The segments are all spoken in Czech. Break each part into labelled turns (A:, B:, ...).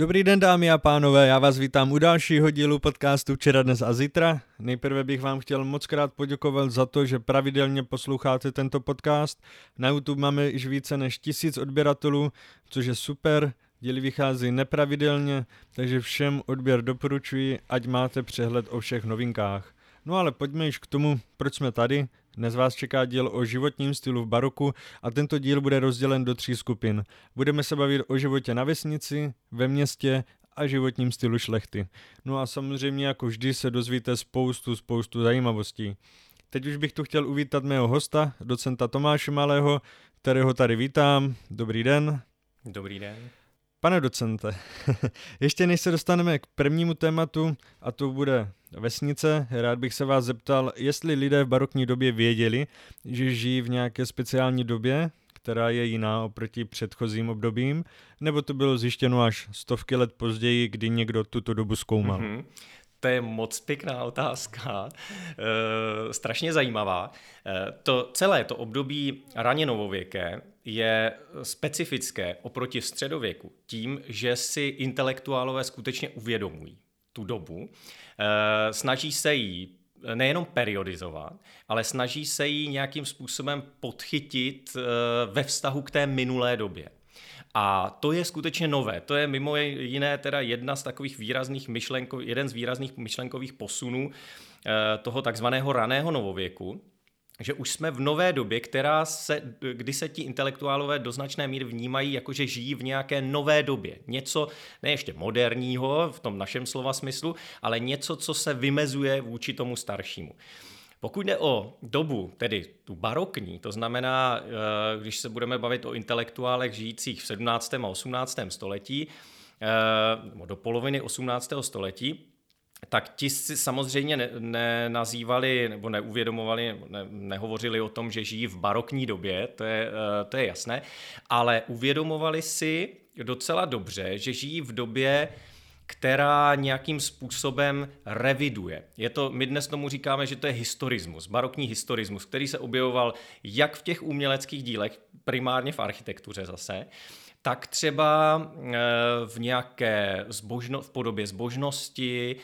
A: Dobrý den dámy a pánové, já vás vítám u dalšího dílu podcastu Včera, dnes a zítra. Nejprve bych vám chtěl moc krát poděkovat za to, že pravidelně posloucháte tento podcast. Na YouTube máme již více než tisíc odběratelů, což je super. Díly vychází nepravidelně, takže všem odběr doporučuji, ať máte přehled o všech novinkách. No ale pojďme již k tomu, proč jsme tady. Dnes vás čeká díl o životním stylu v baroku a tento díl bude rozdělen do tří skupin. Budeme se bavit o životě na vesnici, ve městě a životním stylu šlechty. No a samozřejmě jako vždy se dozvíte spoustu, spoustu zajímavostí. Teď už bych tu chtěl uvítat mého hosta, docenta Tomáše Malého, kterého tady vítám. Dobrý den.
B: Dobrý den.
A: Pane docente, ještě než se dostaneme k prvnímu tématu, a to bude vesnice, rád bych se vás zeptal, jestli lidé v barokní době věděli, že žijí v nějaké speciální době, která je jiná oproti předchozím obdobím, nebo to bylo zjištěno až stovky let později, kdy někdo tuto dobu zkoumal? Mm-hmm.
B: To je moc pěkná otázka, e, strašně zajímavá. E, to celé to období raně novověké je specifické oproti středověku tím, že si intelektuálové skutečně uvědomují tu dobu, e, snaží se jí nejenom periodizovat, ale snaží se ji nějakým způsobem podchytit ve vztahu k té minulé době. A to je skutečně nové. To je mimo jiné teda jedna z takových výrazných jeden z výrazných myšlenkových posunů eh, toho takzvaného raného novověku, že už jsme v nové době, která se, kdy se ti intelektuálové do značné míry vnímají jako, že žijí v nějaké nové době. Něco ne ještě moderního v tom našem slova smyslu, ale něco, co se vymezuje vůči tomu staršímu. Pokud jde o dobu, tedy tu barokní, to znamená, eh, když se budeme bavit o intelektuálech žijících v 17. a 18. století, eh, nebo do poloviny 18. století, tak ti si samozřejmě nenazývali ne nebo neuvědomovali, ne, nehovořili o tom, že žijí v barokní době, to je, eh, to je jasné, ale uvědomovali si docela dobře, že žijí v době, která nějakým způsobem reviduje. Je to, my dnes tomu říkáme, že to je historismus, barokní historismus, který se objevoval jak v těch uměleckých dílech, primárně v architektuře zase, tak třeba eh, v nějaké zbožno, v podobě zbožnosti,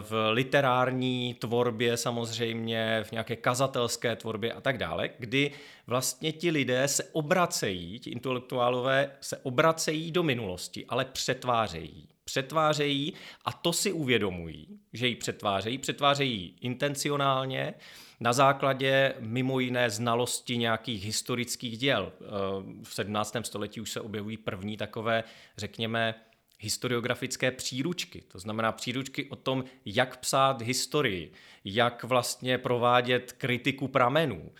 B: v literární tvorbě samozřejmě, v nějaké kazatelské tvorbě a tak dále, kdy vlastně ti lidé se obracejí, ti intelektuálové se obracejí do minulosti, ale přetvářejí přetvářejí a to si uvědomují, že ji přetvářejí, přetvářejí intencionálně na základě mimo jiné znalosti nějakých historických děl. Eh, v 17. století už se objevují první takové, řekněme, historiografické příručky, to znamená příručky o tom, jak psát historii, jak vlastně provádět kritiku pramenů.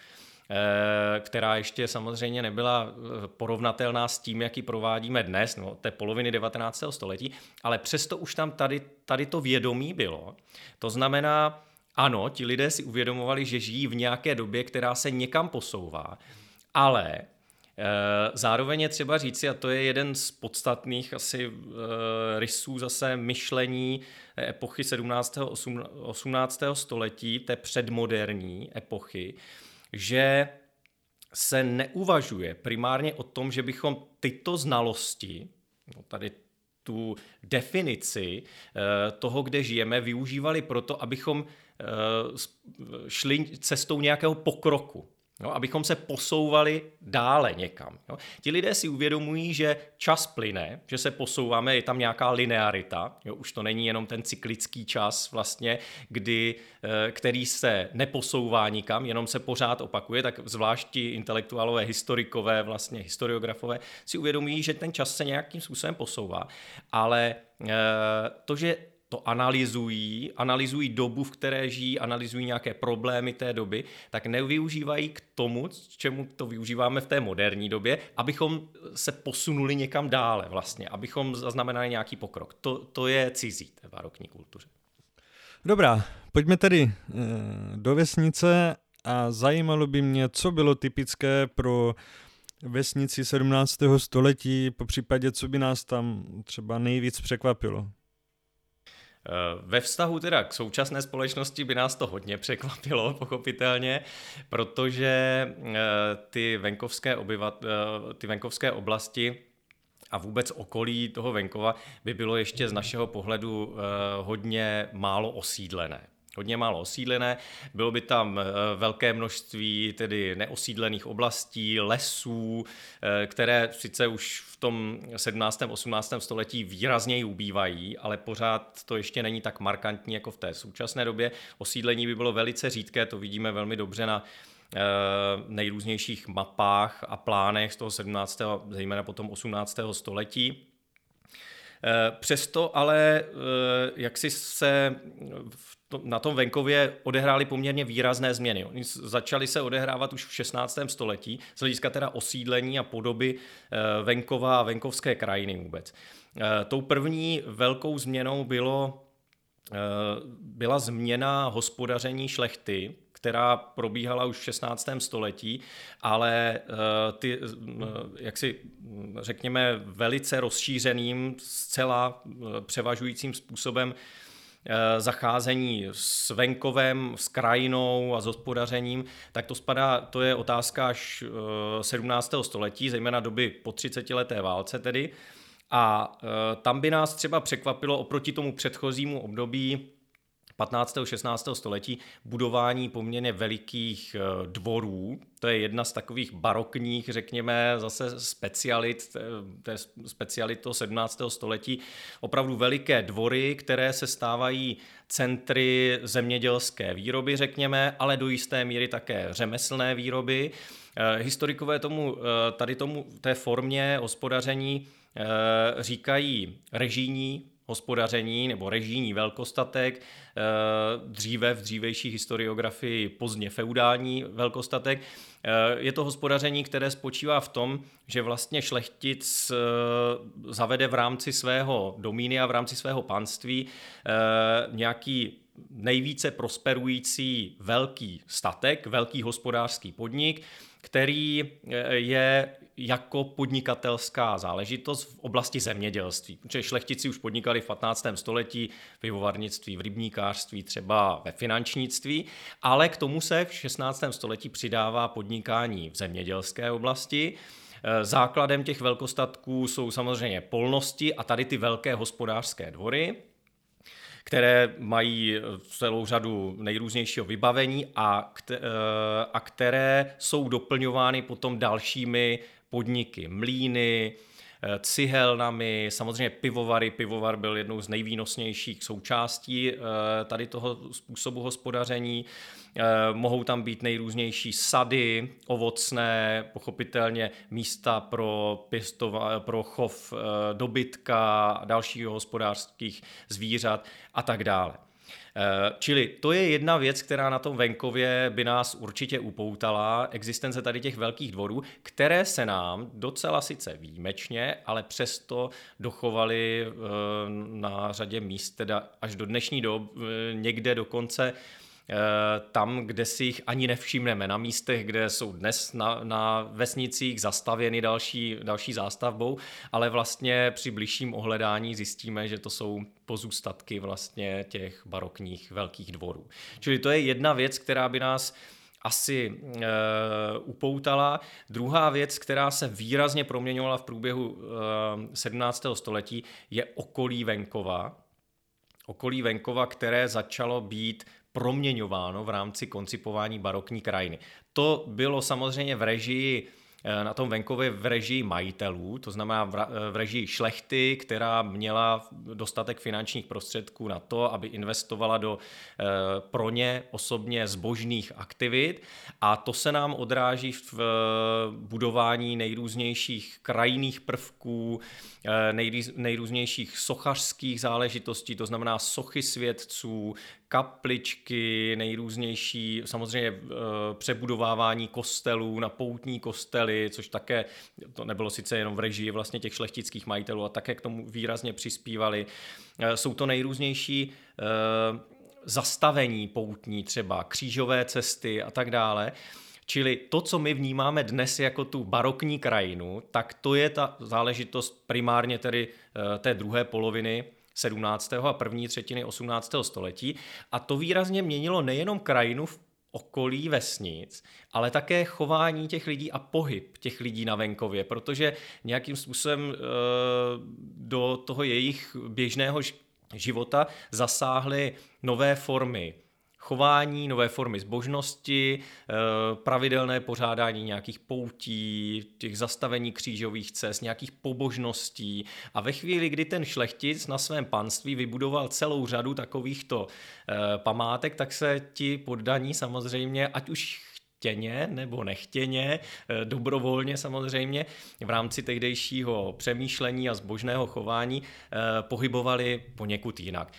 B: Eh, která ještě samozřejmě nebyla eh, porovnatelná s tím, jaký provádíme dnes, no, té poloviny 19. století, ale přesto už tam tady, tady to vědomí bylo. To znamená, ano, ti lidé si uvědomovali, že žijí v nějaké době, která se někam posouvá, ale Zároveň je třeba říci, a to je jeden z podstatných asi rysů zase myšlení epochy 17. 18. století, té předmoderní epochy, že se neuvažuje primárně o tom, že bychom tyto znalosti, no tady tu definici eh, toho, kde žijeme, využívali proto, abychom eh, šli cestou nějakého pokroku. No, abychom se posouvali dále někam. Jo. Ti lidé si uvědomují, že čas plyne, že se posouváme, je tam nějaká linearita, jo. už to není jenom ten cyklický čas, vlastně, kdy, eh, který se neposouvá nikam, jenom se pořád opakuje, tak zvlášť intelektuálové, historikové, vlastně historiografové si uvědomují, že ten čas se nějakým způsobem posouvá. Ale eh, to, že to analyzují, analyzují dobu, v které žijí, analyzují nějaké problémy té doby, tak nevyužívají k tomu, čemu to využíváme v té moderní době, abychom se posunuli někam dále vlastně, abychom zaznamenali nějaký pokrok. To, to je cizí té barokní kultuře.
A: Dobrá, pojďme tedy eh, do vesnice a zajímalo by mě, co bylo typické pro vesnici 17. století, po případě, co by nás tam třeba nejvíc překvapilo.
B: Eh, ve vztahu teda k současné společnosti by nás to hodně překvapilo, pochopitelně, protože eh, ty venkovské, obyvat, eh, ty venkovské oblasti a vůbec okolí toho venkova by bylo ještě z našeho pohledu hodně málo osídlené hodně málo osídlené. Bylo by tam eh, velké množství tedy neosídlených oblastí, lesů, eh, které sice už v tom 17. 18. století výrazněji ubývají, ale pořád to ještě není tak markantní jako v té současné době. Osídlení by bylo velice řídké, to vidíme velmi dobře na eh, nejrůznějších mapách a plánech z toho 17. zejména potom 18. století. Přesto ale jak si se na tom venkově odehrály poměrně výrazné změny. Oni začaly se odehrávat už v 16. století, z hlediska teda osídlení a podoby eh, venkova a venkovské krajiny vůbec. Eh, tou první velkou změnou bylo, eh, byla změna hospodaření šlechty, která probíhala už v 16. století, ale ty, jak si řekněme, velice rozšířeným, zcela převažujícím způsobem Eh, zacházení s venkovem, s krajinou a s hospodařením, tak to spadá, to je otázka až 17. Eh, století, zejména doby po 30 leté válce tedy. A eh, tam by nás třeba překvapilo oproti tomu předchozímu období 15. 16. století budování poměrně velikých eh, dvorů. To je jedna z takových barokních, řekněme, zase specialit, to je specialit toho 17. století. Opravdu veliké dvory, které se stávají centry zemědělské výroby, řekněme, ale do jisté míry také řemeslné výroby. Eh, historikové tomu, eh, tady tomu té formě hospodaření říkají režijní hospodaření nebo režijní velkostatek, eh, dříve v dřívejší historiografii pozdně feudální velkostatek. Eh, je to hospodaření, které spočívá v tom, že vlastně šlechtic eh, zavede v rámci svého domíny a v rámci svého panství nějaký nejvíce prosperující velký statek, velký hospodářský podnik, který je jako podnikatelská záležitost v oblasti zemědělství. Protože šlechtici už podnikali v 15. století v pivovarnictví, v rybníkářství, třeba ve finančnictví, ale k tomu se v 16. století přidává podnikání v zemědělské oblasti. E, základem těch velkostatků jsou samozřejmě polnosti a tady ty velké hospodářské dvory, které mají celou řadu nejrůznějšího vybavení a, e, a které jsou doplňovány potom dalšími podniky, mlíny, eh, cihelnami, samozřejmě pivovary. Pivovar byl jednou z nejvýnosnějších součástí eh, tady toho způsobu hospodaření. Eh, mohou tam být nejrůznější sady, ovocné, pochopitelně místa pro, pěstova, pro chov dobytka dalších hospodářských zvířat a tak dále. Eh, čili to je jedna věc, která na tom venkově by nás určitě upoutala, existence tady těch velkých dvorů, které se nám docela sice výjimečně, ale přesto dochovaly eh, na řadě míst, teda až do dnešní doby, eh, někde dokonce tam, kde si jich ani nevšimneme, na místech, kde jsou dnes na, na vesnicích zastavěny další, další zástavbou, ale vlastně při bližším ohledání zjistíme, že to jsou pozůstatky vlastně těch barokních velkých dvorů. Čili to je jedna věc, která by nás asi e, upoutala. Druhá věc, která se výrazně proměňovala v průběhu e, 17. století, je okolí venkova. Okolí venkova, které začalo být proměňováno v rámci koncipování barokní krajiny. To bylo samozřejmě v režii eh, na tom venkově v režii majitelů, to znamená v režii šlechty, která měla dostatek finančních prostředků na to, aby investovala do eh, pro ně osobně zbožných aktivit a to se nám odráží v eh, budování nejrůznějších krajinných prvků, nejrůznějších sochařských záležitostí, to znamená sochy svědců, kapličky, nejrůznější, samozřejmě eh, přebudovávání kostelů na poutní kostely, což také, to nebylo sice jenom v režii vlastně těch šlechtických majitelů, a také k tomu výrazně přispívali. Eh, jsou to nejrůznější eh, zastavení poutní, třeba křížové cesty a tak dále. Čili to, co my vnímáme dnes jako tu barokní krajinu, tak to je ta záležitost primárně tedy té druhé poloviny 17. a první třetiny 18. století a to výrazně měnilo nejenom krajinu v okolí vesnic, ale také chování těch lidí a pohyb těch lidí na venkově, protože nějakým způsobem e, do toho jejich běžného života zasáhly nové formy chování, nové formy zbožnosti, eh, pravidelné pořádání nějakých poutí, těch zastavení křížových cest, nějakých pobožností. A ve chvíli, kdy ten šlechtic na svém panství vybudoval celou řadu takovýchto eh, památek, tak se ti poddaní samozřejmě, ať už chtěně nebo nechtěně, eh, dobrovolně samozřejmě, v rámci tehdejšího přemýšlení a zbožného chování pohybovali poněkud jinak.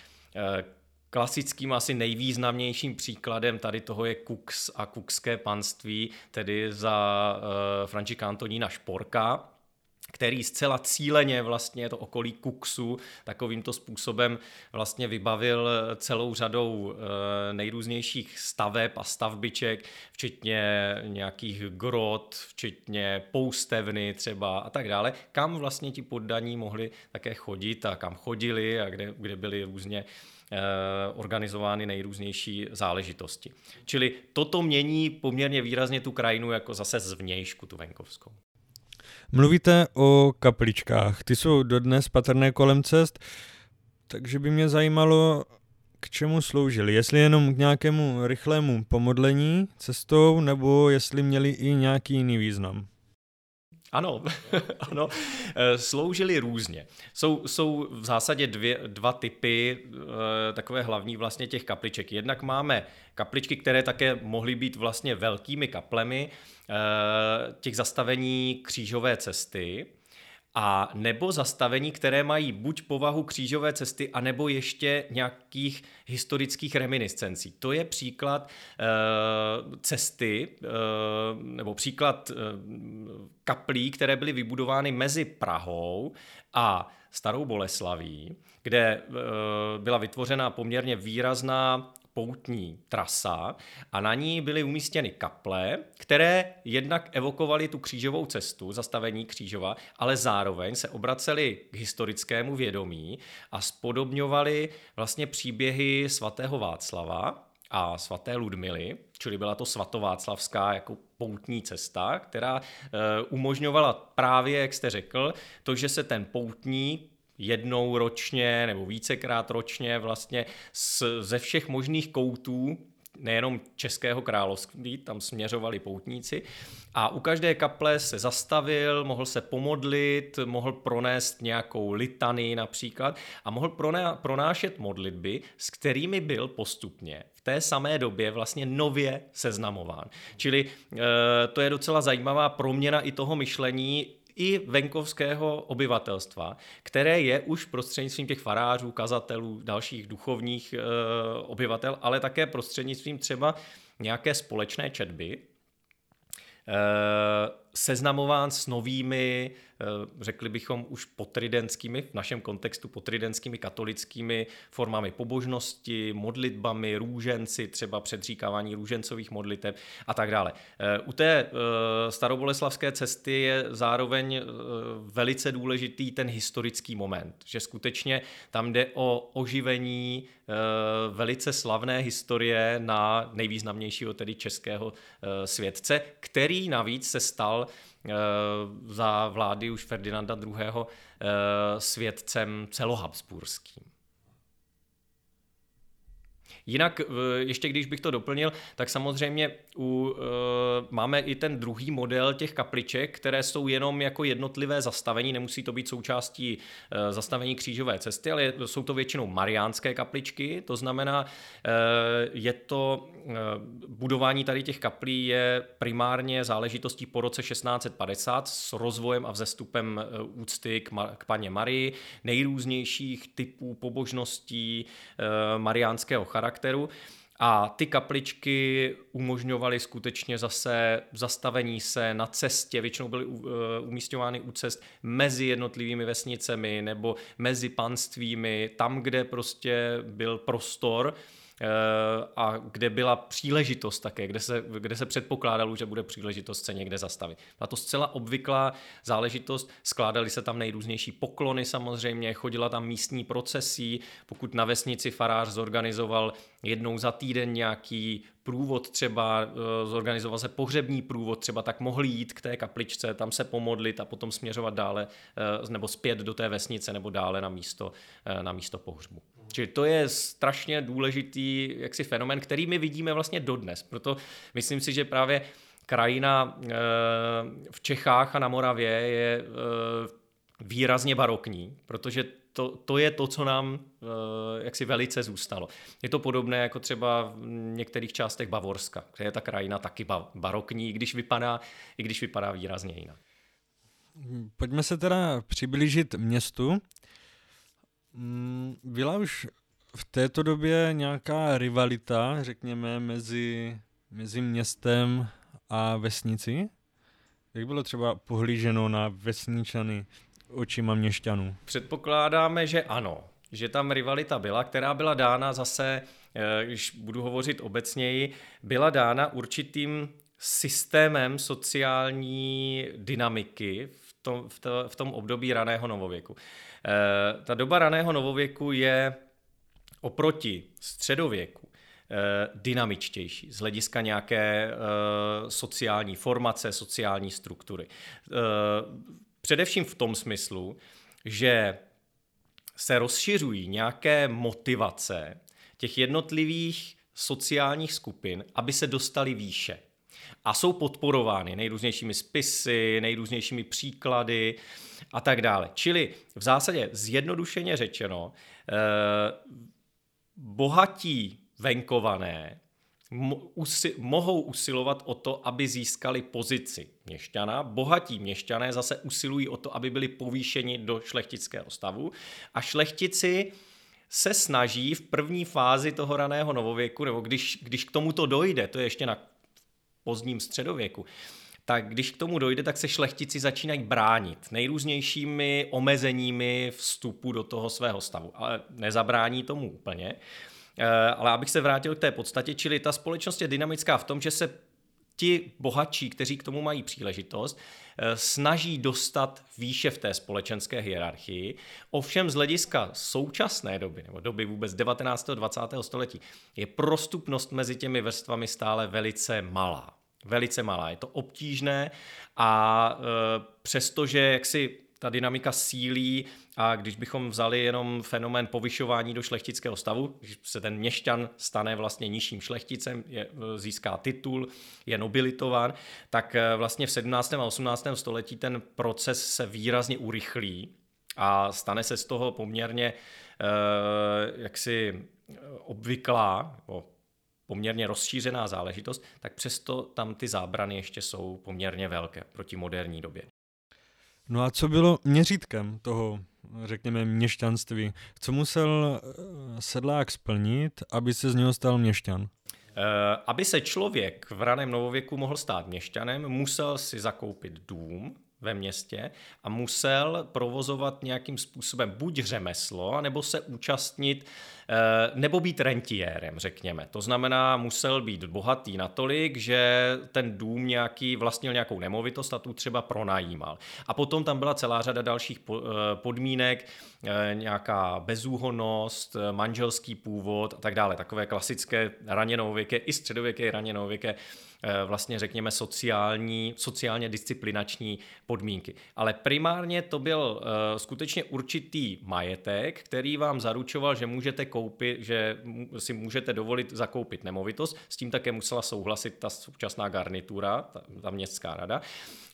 B: Klasickým asi nejvýznamnějším příkladem tady toho je Kux a Kukské panství, tedy za uh, Františka Antonína Šporka, který zcela cíleně vlastně to okolí Kuksu takovýmto způsobem vlastně vybavil celou řadou eh, nejrůznějších staveb a stavbiček, včetně nějakých grot, včetně poustevny třeba a tak dále, kam vlastně ti poddaní mohli také chodit a kam chodili a kde, kde byli různě Eh, organizovány nejrůznější záležitosti. Čili toto mění poměrně výrazně tu krajinu jako zase zvnějšku, tu venkovskou.
A: Mluvíte o kapličkách, ty jsou dodnes patrné kolem cest, takže by mě zajímalo, k čemu sloužily. Jestli jenom k nějakému rychlému pomodlení cestou, nebo jestli měli i nějaký jiný význam.
B: Ano, ano, eh, sloužili různě. Jsou, jsou v zásadě dvě, dva typy eh, takové hlavní vlastně těch kapliček. Jednak máme kapličky, které také mohly být vlastně velkými kaplemi eh, těch zastavení křížové cesty, a nebo zastavení, které mají buď povahu křížové cesty, anebo ještě nějakých historických reminiscencí. To je příklad e, cesty, e, nebo příklad e, kaplí, které byly vybudovány mezi Prahou a Starou Boleslaví, kde byla vytvořena poměrně výrazná poutní trasa a na ní byly umístěny kaple, které jednak evokovaly tu křížovou cestu, zastavení křížova, ale zároveň se obracely k historickému vědomí a spodobňovaly vlastně příběhy svatého Václava a svaté Ludmily, čili byla to svatováclavská jako poutní cesta, která e, umožňovala právě, jak jste řekl, to, že se ten poutní jednou ročně nebo vícekrát ročně vlastně z, ze všech možných koutů nejenom Českého království, tam směřovali poutníci a u každé kaple se zastavil, mohl se pomodlit, mohl pronést nějakou litany například a mohl pronášet modlitby, s kterými byl postupně v té samé době vlastně nově seznamován. Čili e, to je docela zajímavá proměna i toho myšlení, i venkovského obyvatelstva, které je už prostřednictvím těch farářů, kazatelů, dalších duchovních e, obyvatel, ale také prostřednictvím třeba nějaké společné četby, e, seznamován s novými Eh, řekli bychom už potridentskými, v našem kontextu potridentskými katolickými formami pobožnosti, modlitbami, růženci, třeba předříkávání růžencových modliteb a tak dále. Eh, u té eh, staroboleslavské cesty je zároveň velice důležitý ten historický moment, že skutečně tam jde o oživení velice slavné historie na nejvýznamnějšího tedy českého světce, který navíc se stal za vlády už Ferdinanda II. Eh, svědcem celohabsburským. Jinak, ještě když bych to doplnil, tak samozřejmě u, e, máme i ten druhý model těch kapliček, které jsou jenom jako jednotlivé zastavení, nemusí to být součástí e, zastavení křížové cesty, ale jsou to většinou mariánské kapličky, to znamená, e, je to budování tady těch kaplí je primárně záležitostí po roce 1650 s rozvojem a vzestupem úcty k, k paně Marii, nejrůznějších typů pobožností mariánského charakteru, charakteru. A ty kapličky umožňovaly skutečně zase zastavení se na cestě, většinou byly uh, umístěvány u cest mezi jednotlivými vesnicemi nebo mezi panstvími, tam, kde prostě byl prostor a kde byla příležitost také, kde se, kde se předpokládalo, že bude příležitost se někde zastavit. A to zcela obvyklá záležitost, skládaly se tam nejrůznější poklony samozřejmě, chodila tam místní procesí, pokud na vesnici farář zorganizoval jednou za týden nějaký průvod třeba, eh, zorganizoval se pohřební průvod, třeba tak mohli jít k té kapličce, tam se pomodlit a potom směřovat dále eh, nebo zpět do té vesnice nebo dále na místo, eh, na místo pohřbu. Čili to je strašně důležitý jaksi fenomen, který my vidíme vlastně dodnes. Proto myslím si, že právě krajina v Čechách a na Moravě je výrazně barokní, protože to, to je to, co nám uh, jaksi velice zůstalo. Je to podobné jako třeba v některých částech Bavorska, kde je ta krajina taky ba- barokní, i když vypadá, i když vypadá výrazně jinak.
A: Pojďme se teda přiblížit městu. Mm, byla už v této době nějaká rivalita, řekněme, mezi, mezi městem a vesnici? Jak bylo třeba pohlíženo na vesničany? očima měšťanů.
B: Předpokládáme, že ano, že tam rivalita byla, která byla dána zase, eh, když budu hovořit obecněji, byla dána určitým systémem sociální dynamiky tom, v, to, v tom období raného novověku. E, ta doba raného novověku je oproti středověku e, dynamičtější z hlediska nějaké e, sociální formace, sociální struktury. Především v tom smyslu, že se rozšiřují nějaké motivace těch jednotlivých sociálních skupin, aby se dostali výše. A jsou podporovány nejrůznějšími spisy, nejrůznějšími příklady a tak dále. Čili v zásadě zjednodušeně řečeno, eh, bohatí venkované usi- mohou usilovat o to, aby získali pozici měšťana. Bohatí měšťané zase usilují o to, aby byli povýšeni do šlechtického stavu. A šlechtici se snaží v první fázi toho raného novověku, nebo když, když k tomuto dojde, to je ještě na pozdním středověku, tak když k tomu dojde, tak se šlechtici začínají bránit nejrůznějšími omezeními vstupu do toho svého stavu. Ale nezabrání tomu úplně. Eh, ale abych se vrátil k té podstatě, čili ta společnost je dynamická v tom, že se ti bohatší, kteří k tomu mají příležitost, eh, snaží dostat výše v té společenské hierarchii. Ovšem z hlediska současné doby, nebo doby vůbec 19. 20. století, je prostupnost mezi těmi vrstvami stále velice malá. Velice malá. Je to obtížné a e, přestože jaksi ta dynamika sílí a když bychom vzali jenom fenomén povyšování do šlechtického stavu, když se ten měšťan stane vlastně nižším šlechticem, je, získá titul, je nobilitován, tak eh, vlastně v 17. a 18. století ten proces se výrazně urychlí a stane se z toho poměrně eh, jaksi obvyklá, poměrně rozšířená záležitost, tak přesto tam ty zábrany ještě jsou poměrně velké proti moderní době.
A: No a co bylo měřítkem toho, řekněme, měšťanství? Co musel eh, sedlák splnit, aby se z něho stal měšťan?
B: Eh, aby se člověk v raném novověku mohl stát měšťanem, musel si zakoupit dům, ve městě a musel provozovat nějakým způsobem buď řemeslo, nebo se účastnit, nebo být rentiérem, řekněme. To znamená, musel být bohatý natolik, že ten dům nějaký vlastnil nějakou nemovitost a tu třeba pronajímal. A potom tam byla celá řada dalších eh, podmínek, eh, nějaká bezúhonnost, manželský původ a tak dále. Takové klasické raněnověké i středověké raněnověké Eh, vlastně řekněme sociální, sociálně disciplinační podmínky. Ale primárně to byl skutečně určitý majetek, který vám zaručoval, že můžete koupit, že si můžete dovolit zakoupit nemovitost. S tím také musela souhlasit ta současná garnitura, ta, ta městská rada.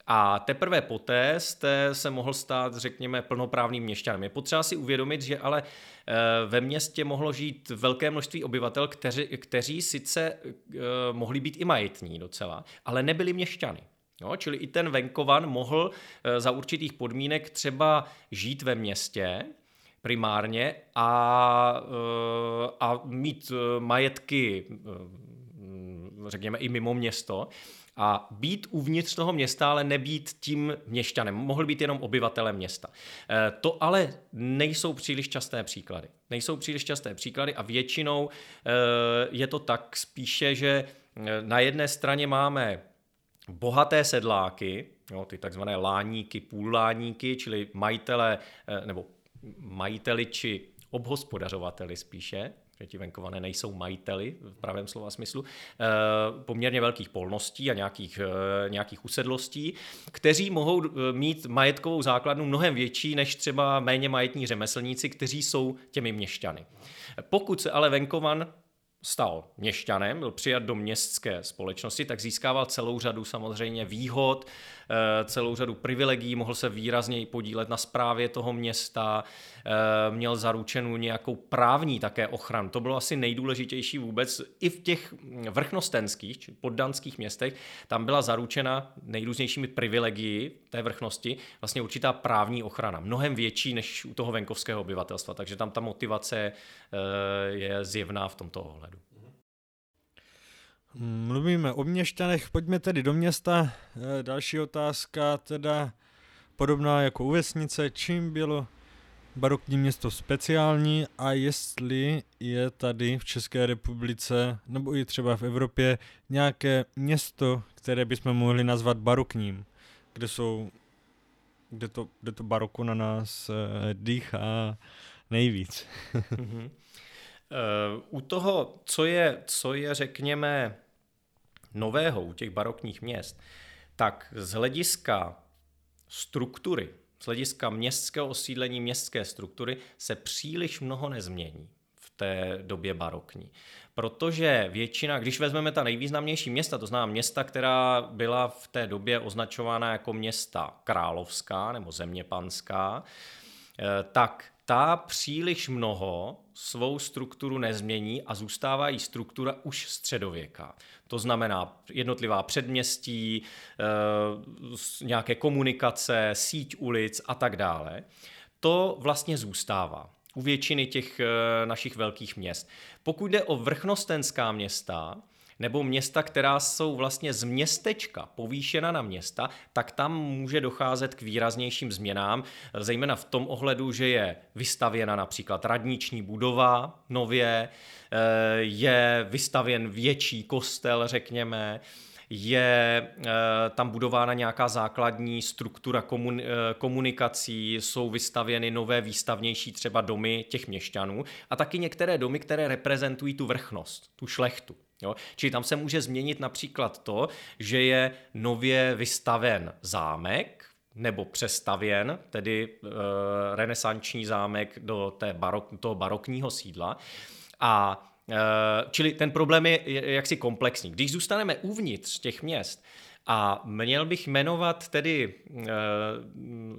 B: A teprve poté jste se mohl stát, řekněme, plnoprávným měšťanem. Je potřeba si uvědomit, že ale eh, ve městě mohlo žít velké množství obyvatel, kteři, kteří sice eh, mohli být i majetní docela, ale nebyli měšťany. No, čili i ten venkovan mohl eh, za určitých podmínek třeba žít ve městě, primárně a, a mít majetky řekněme i mimo město, a být uvnitř toho města, ale nebýt tím měšťanem. Mohl být jenom obyvatelem města. Eh, to ale nejsou příliš časté příklady. Nejsou příliš časté příklady a většinou eh, je to tak spíše, že eh, na jedné straně máme bohaté sedláky, jo, ty takzvané láníky, půlláníky, čili majitele nebo majiteli či obhospodařovateli spíše, že ti venkované nejsou majiteli v pravém slova smyslu, eh, poměrně velkých polností a nějakých, eh, nějakých usedlostí, kteří mohou eh, mít majetkovou základnu mnohem větší než třeba méně majetní řemeslníci, kteří jsou těmi měšťany. Pokud se ale venkovan stal měšťanem, byl přijat do městské společnosti, tak získával celou řadu samozřejmě výhod, celou řadu privilegií, mohl se výrazněji podílet na správě toho města, eh, měl zaručenou nějakou právní také ochranu. To bylo asi nejdůležitější vůbec. I v těch vrchnostenských, či poddanských městech, tam byla zaručena nejrůznějšími privilegii té vrchnosti vlastně určitá právní ochrana, mnohem větší než u toho venkovského obyvatelstva, takže tam ta motivace eh, je zjevná v tomto ohledu.
A: Mluvíme o měšťanech, pojďme tedy do města. Eh, další otázka, teda podobná jako u vesnice, čím bylo barokní město speciální a jestli je tady v České republice nebo i třeba v Evropě nějaké město, které bychom mohli nazvat barokním, kde jsou kde to, kde to baroko na nás uh, dýchá nejvíc.
B: Uh, u toho, co je, co je, řekněme, nového u těch barokních měst, tak z hlediska struktury, z hlediska městského osídlení, městské struktury se příliš mnoho nezmění v té době barokní. Protože většina, když vezmeme ta nejvýznamnější města, to znamená města, která byla v té době označována jako města královská nebo zeměpanská, eh, tak ta příliš mnoho svou strukturu nezmění a zůstává jí struktura už středověká. To znamená jednotlivá předměstí, eh, nějaké komunikace, síť ulic a tak dále. To vlastně zůstává u většiny těch eh, našich velkých měst. Pokud jde o vrchnostenská města, nebo města, která jsou vlastně z městečka povýšena na města, tak tam může docházet k výraznějším změnám, zejména v tom ohledu, že je vystavěna například radniční budova nově, eh, je vystavěn větší kostel, řekněme, je e, tam budována nějaká základní struktura komun, e, komunikací, jsou vystavěny nové výstavnější třeba domy těch měšťanů a taky některé domy, které reprezentují tu vrchnost, tu šlechtu. Jo? Čili tam se může změnit například to, že je nově vystaven zámek, nebo přestavěn, tedy e, renesanční zámek do té barok, toho barokního sídla. A e, čili ten problém je, jaksi komplexní. Když zůstaneme uvnitř těch měst, a měl bych jmenovat tedy e,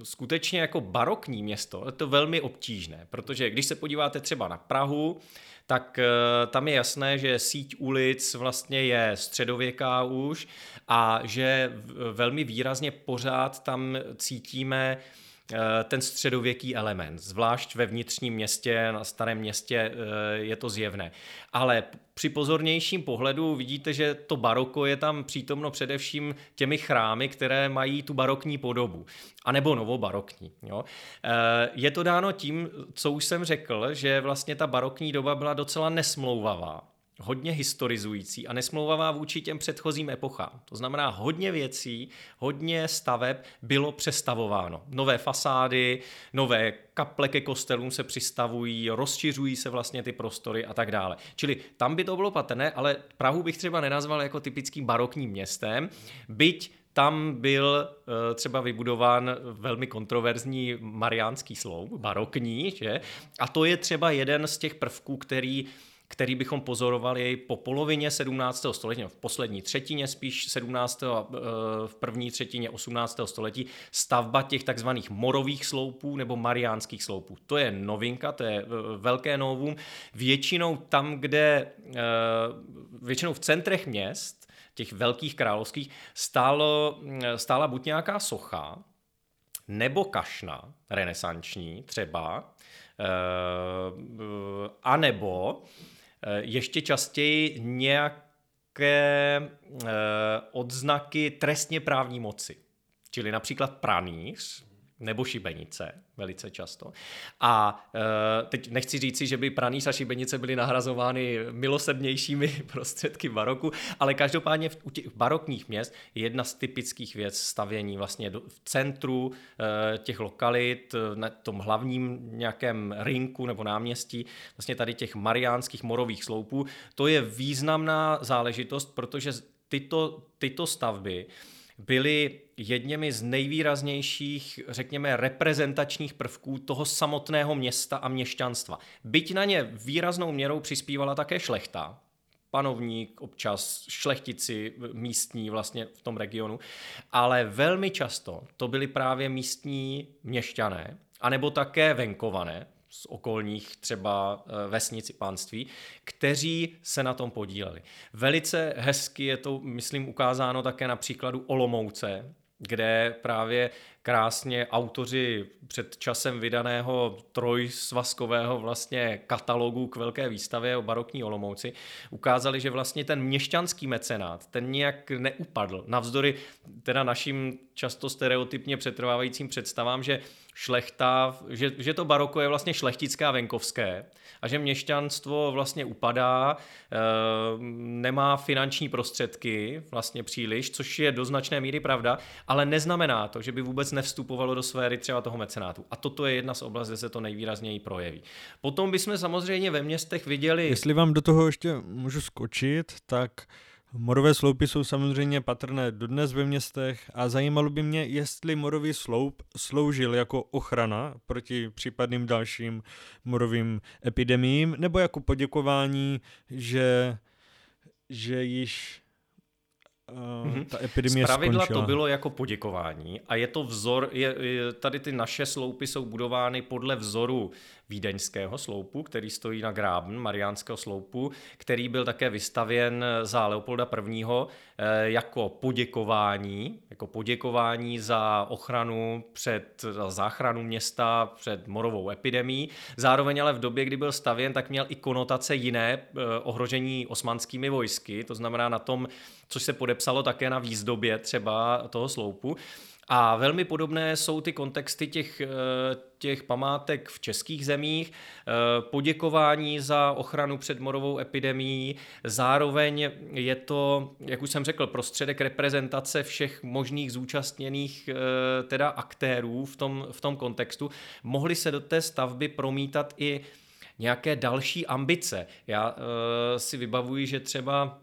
B: skutečně jako barokní město, je to velmi obtížné, protože když se podíváte třeba na Prahu, tak eh, tam je jasné, že síť ulic vlastně je středověká už a že velmi výrazně pořád tam cítíme ten středověký element, zvlášť ve vnitřním městě, na starém městě eh, je to zjevné. Ale při pozornějším pohledu vidíte, že to baroko je tam přítomno především těmi chrámy, které mají tu barokní podobu, anebo novobarokní. Jo? Eh, je to dáno tím, co už jsem řekl, že vlastně ta barokní doba byla docela nesmlouvavá hodně historizující a nesmlouvavá vůči těm předchozím epochám. To znamená, hodně věcí, hodně staveb bylo přestavováno. Nové fasády, nové kaple ke kostelům se přistavují, rozšiřují se vlastně ty prostory a tak dále. Čili tam by to bylo patrné, ale Prahu bych třeba nenazval jako typickým barokním městem, byť tam byl uh, třeba vybudován velmi kontroverzní mariánský sloup, barokní, že? a to je třeba jeden z těch prvků, který který bychom pozorovali po polovině 17. století, v poslední třetině spíš 17. a e, v první třetině 18. století, stavba těch takzvaných morových sloupů nebo mariánských sloupů. To je novinka, to je e, velké novum. Většinou tam, kde, e, většinou v centrech měst, těch velkých královských, stálo, stála buď nějaká socha, nebo kašna renesanční třeba, a nebo ještě častěji nějak nějaké odznaky trestně právní moci. Čili například pranýř, nebo šibenice, velice často. A e, teď nechci říci, že by pranýř a šibenice byly nahrazovány milosrdnějšími prostředky baroku, ale každopádně v, u těch barokních měst je jedna z typických věc stavění vlastně do, v centru e, těch lokalit, na tom hlavním nějakém rinku nebo náměstí, vlastně tady těch mariánských morových sloupů. To je významná záležitost, protože tyto, tyto stavby byly jedněmi z nejvýraznějších, řekněme, reprezentačních prvků toho samotného města a měšťanstva. Byť na ně výraznou měrou přispívala také šlechta, panovník, občas šlechtici místní vlastně v tom regionu, ale velmi často to byli právě místní měšťané, anebo také venkované, z okolních třeba eh, vesnic pánství, kteří se na tom podíleli. Velice hezky je to, myslím, ukázáno také na příkladu Olomouce, kde právě krásně autoři před časem vydaného trojsvazkového vlastně katalogu k velké výstavě o barokní Olomouci ukázali, že vlastně ten měšťanský mecenát, ten nějak neupadl. Navzdory teda našim často stereotypně přetrvávajícím představám, že šlechta, že, že to baroko je vlastně šlechtické a venkovské a že měšťanstvo vlastně upadá, e, nemá finanční prostředky vlastně příliš, což je do značné míry pravda, ale neznamená to, že by vůbec nevstupovalo do sféry třeba toho mecenátu. A toto je jedna z oblastí, kde se to nejvýrazněji projeví. Potom bychom samozřejmě ve městech viděli...
A: Jestli vám do toho ještě můžu skočit, tak Morové sloupy jsou samozřejmě patrné dodnes ve městech a zajímalo by mě, jestli morový sloup sloužil jako ochrana proti případným dalším morovým epidemím, nebo jako poděkování, že, že již
B: uh, ta epidemie Zpravidla skončila. to bylo jako poděkování a je to vzor, je, je, tady ty naše sloupy jsou budovány podle vzoru vídeňského sloupu, který stojí na Gráben, Mariánského sloupu, který byl také vystavěn za Leopolda I. Eh, jako poděkování, jako poděkování za ochranu před za záchranu města před morovou epidemí. Zároveň ale v době, kdy byl stavěn, tak měl i konotace jiné eh, ohrožení osmanskými vojsky, to znamená na tom, což se podepsalo také na výzdobě třeba toho sloupu. A velmi podobné jsou ty kontexty těch, eh, těch památek v českých zemích, eh, poděkování za ochranu před morovou epidemií, zároveň je to, jak už jsem řekl, prostředek reprezentace všech možných zúčastněných eh, teda aktérů v tom, v tom kontextu. Mohly se do té stavby promítat i nějaké další ambice. Já si vybavuji, že třeba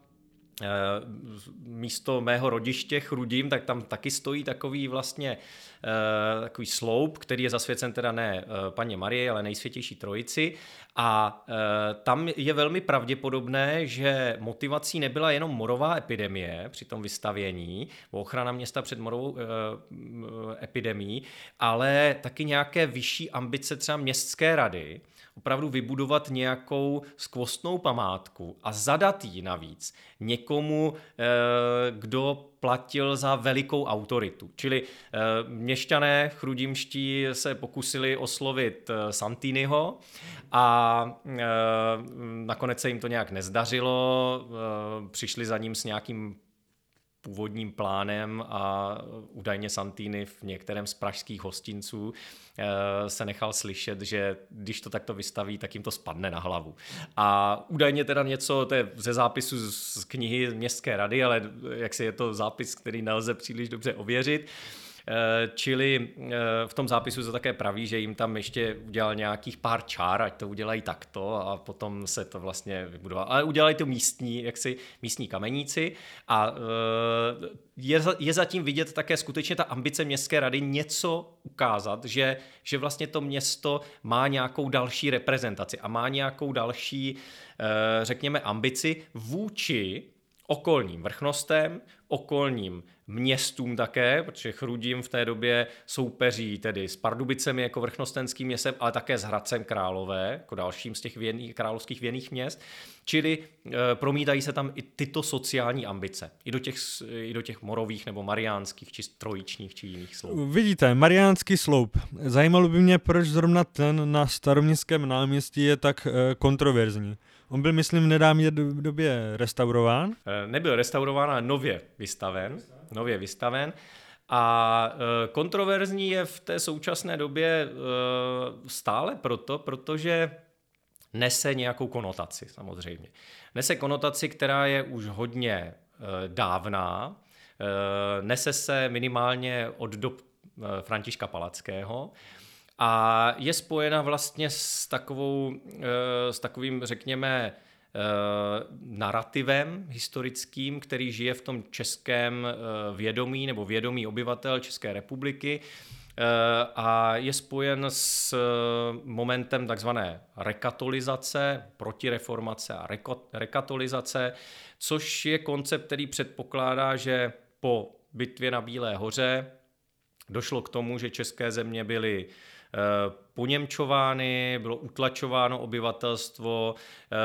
B: místo mého rodiště Chrudím, tak tam taky stojí takový vlastně eh, takový sloup, který je zasvěcen teda ne eh, paně Marie, ale nejsvětější trojici. A tam je velmi pravděpodobné, že motivací nebyla jenom morová epidemie při tom vystavění, ochrana města před morovou epidemí, ale taky nějaké vyšší ambice třeba městské rady, opravdu vybudovat nějakou skvostnou památku a zadat ji navíc někomu, eh, kdo platil za velikou autoritu. Čili eh, měšťané chrudimští se pokusili oslovit eh, Santiniho a nakonec se jim to nějak nezdařilo, přišli za ním s nějakým původním plánem a údajně Santini v některém z pražských hostinců eh, se nechal slyšet, že když to takto vystaví, tak jim to spadne na hlavu. A údajně teda něco, to je ze zápisu z knihy Městské rady, ale jak se je to zápis, který nelze příliš dobře ověřit, čili eh, v tom zápisu se také praví, že jim tam ještě udělal nějakých pár čár, ať to udělají takto a potom se to vlastně vybudoval. Ale udělali to místní, jaksi místní kameníci a eh, je, je zatím vidět také skutečně ta ambice městské rady něco ukázat, že, že vlastně to město má nějakou další reprezentaci a má nějakou další, řekněme, ambici vůči okolním vrchnostem, okolním městům také, protože Chrudim v té době soupeří tedy s Pardubicemi jako vrchnostenským městem, ale také s Hradcem Králové, jako dalším z těch věných, královských věných měst. Čili e, promítají se tam i tyto sociální ambice, i do těch, i do těch morových nebo mariánských, či trojičních, či jiných sloup.
A: Vidíte, mariánský sloup. Zajímalo by mě, proč zrovna ten na staroměstském náměstí je tak e, kontroverzní. On byl, myslím, v nedávné době restaurován?
B: E, nebyl restaurován, ale nově vystaven. Nově vystaven. A e, kontroverzní je v té současné době e, stále proto, protože nese nějakou konotaci samozřejmě. Nese konotaci, která je už hodně dávná, nese se minimálně od dob Františka Palackého a je spojena vlastně s, takovou, s takovým, řekněme, narrativem historickým, který žije v tom českém vědomí nebo vědomí obyvatel České republiky a je spojen s momentem takzvané rekatolizace, protireformace a rekatolizace, což je koncept, který předpokládá, že po bitvě na Bílé hoře došlo k tomu, že české země byly Eh, poněmčovány, bylo utlačováno obyvatelstvo, eh,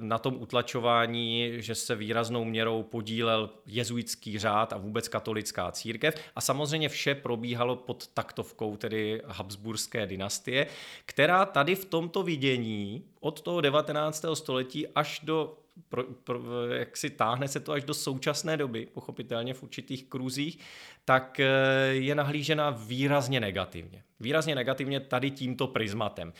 B: na tom utlačování, že se výraznou měrou podílel jezuitský řád a vůbec katolická církev a samozřejmě vše probíhalo pod taktovkou tedy Habsburské dynastie, která tady v tomto vidění od toho 19. století až do pro, pro, jak si táhne se to až do současné doby, pochopitelně v určitých kruzích, tak eh, je nahlížena výrazně negativně. Výrazně negativně tady tímto prismatem.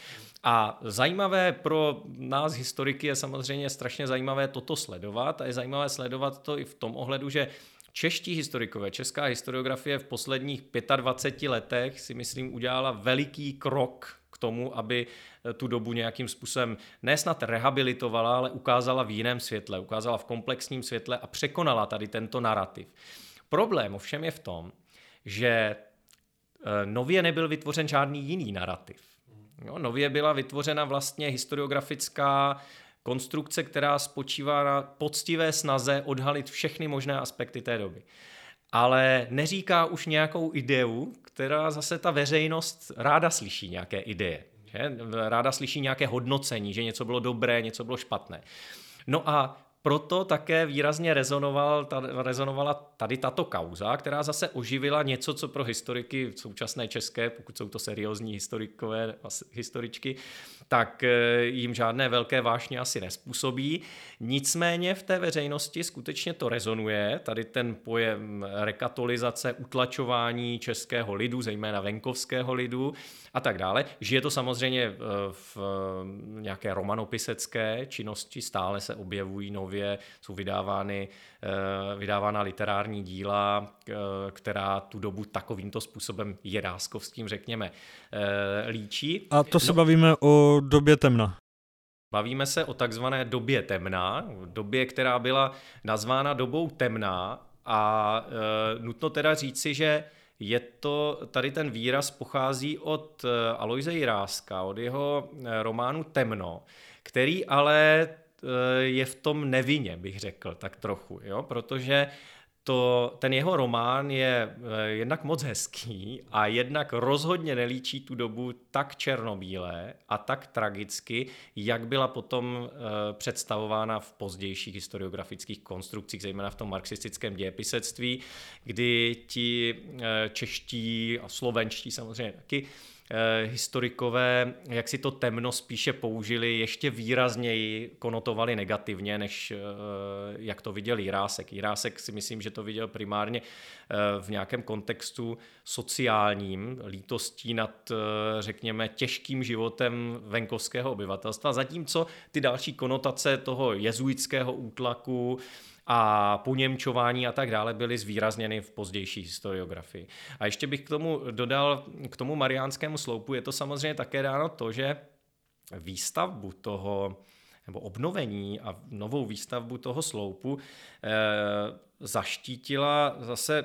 B: A zajímavé pro nás historiky je samozřejmě strašně zajímavé toto sledovat a je zajímavé sledovat to i v tom ohledu, že Čeští historikové, česká historiografie v posledních 25 letech si myslím udělala veliký krok tomu, aby eh, tu dobu nějakým způsobem nesnad rehabilitovala, ale ukázala v jiném světle, ukázala v komplexním světle a překonala tady tento narrativ. Problém ovšem je v tom, že eh, nově nebyl vytvořen žádný jiný narrativ. Jo, nově byla vytvořena vlastně historiografická konstrukce, která spočívá na poctivé snaze odhalit všechny možné aspekty té doby. Ale neříká už nějakou ideu, která zase ta veřejnost ráda slyší nějaké ideje. Že? Ráda slyší nějaké hodnocení, že něco bylo dobré, něco bylo špatné. No a proto také výrazně rezonoval, ta, rezonovala tady tato kauza, která zase oživila něco, co pro historiky v současné české, pokud jsou to seriózní historikové, historičky, tak eh, jim žádné velké vášně asi nespůsobí. Nicméně v té veřejnosti skutečně to rezonuje, tady ten pojem rekatolizace, utlačování českého lidu, zejména venkovského lidu a tak dále. Žije to samozřejmě eh, v nějaké romanopisecké činnosti, stále se objevují nově, jsou vydávány, eh, vydávána literární díla, která tu dobu takovýmto způsobem jedáskovským, řekněme, líčí.
A: A to se no, bavíme o době temna.
B: Bavíme se o takzvané době temná, době, která byla nazvána dobou temná a e, nutno teda říci, že je to, tady ten výraz pochází od e, Aloise Jiráska, od jeho e, románu Temno, který ale e, je v tom nevině, bych řekl, tak trochu, jo? protože to, ten jeho román je eh, jednak moc hezký a jednak rozhodně nelíčí tu dobu tak černobílé a tak tragicky, jak byla potom eh, představována v pozdějších historiografických konstrukcích, zejména v tom marxistickém dějepisectví, kdy ti eh, čeští a slovenští samozřejmě taky historikové, jak si to temno spíše použili, ještě výrazněji konotovali negativně, než eh, jak to viděl Jirásek. Jirásek si myslím, že to viděl primárně eh, v nějakém kontextu sociálním, lítostí nad, řekněme, těžkým životem venkovského obyvatelstva, zatímco ty další konotace toho jezuitského útlaku, a poněmčování a tak dále byly zvýrazněny v pozdější historiografii. A ještě bych k tomu dodal, k tomu mariánskému sloupu, je to samozřejmě také dáno to, že výstavbu toho nebo obnovení a novou výstavbu toho sloupu eh, zaštítila zase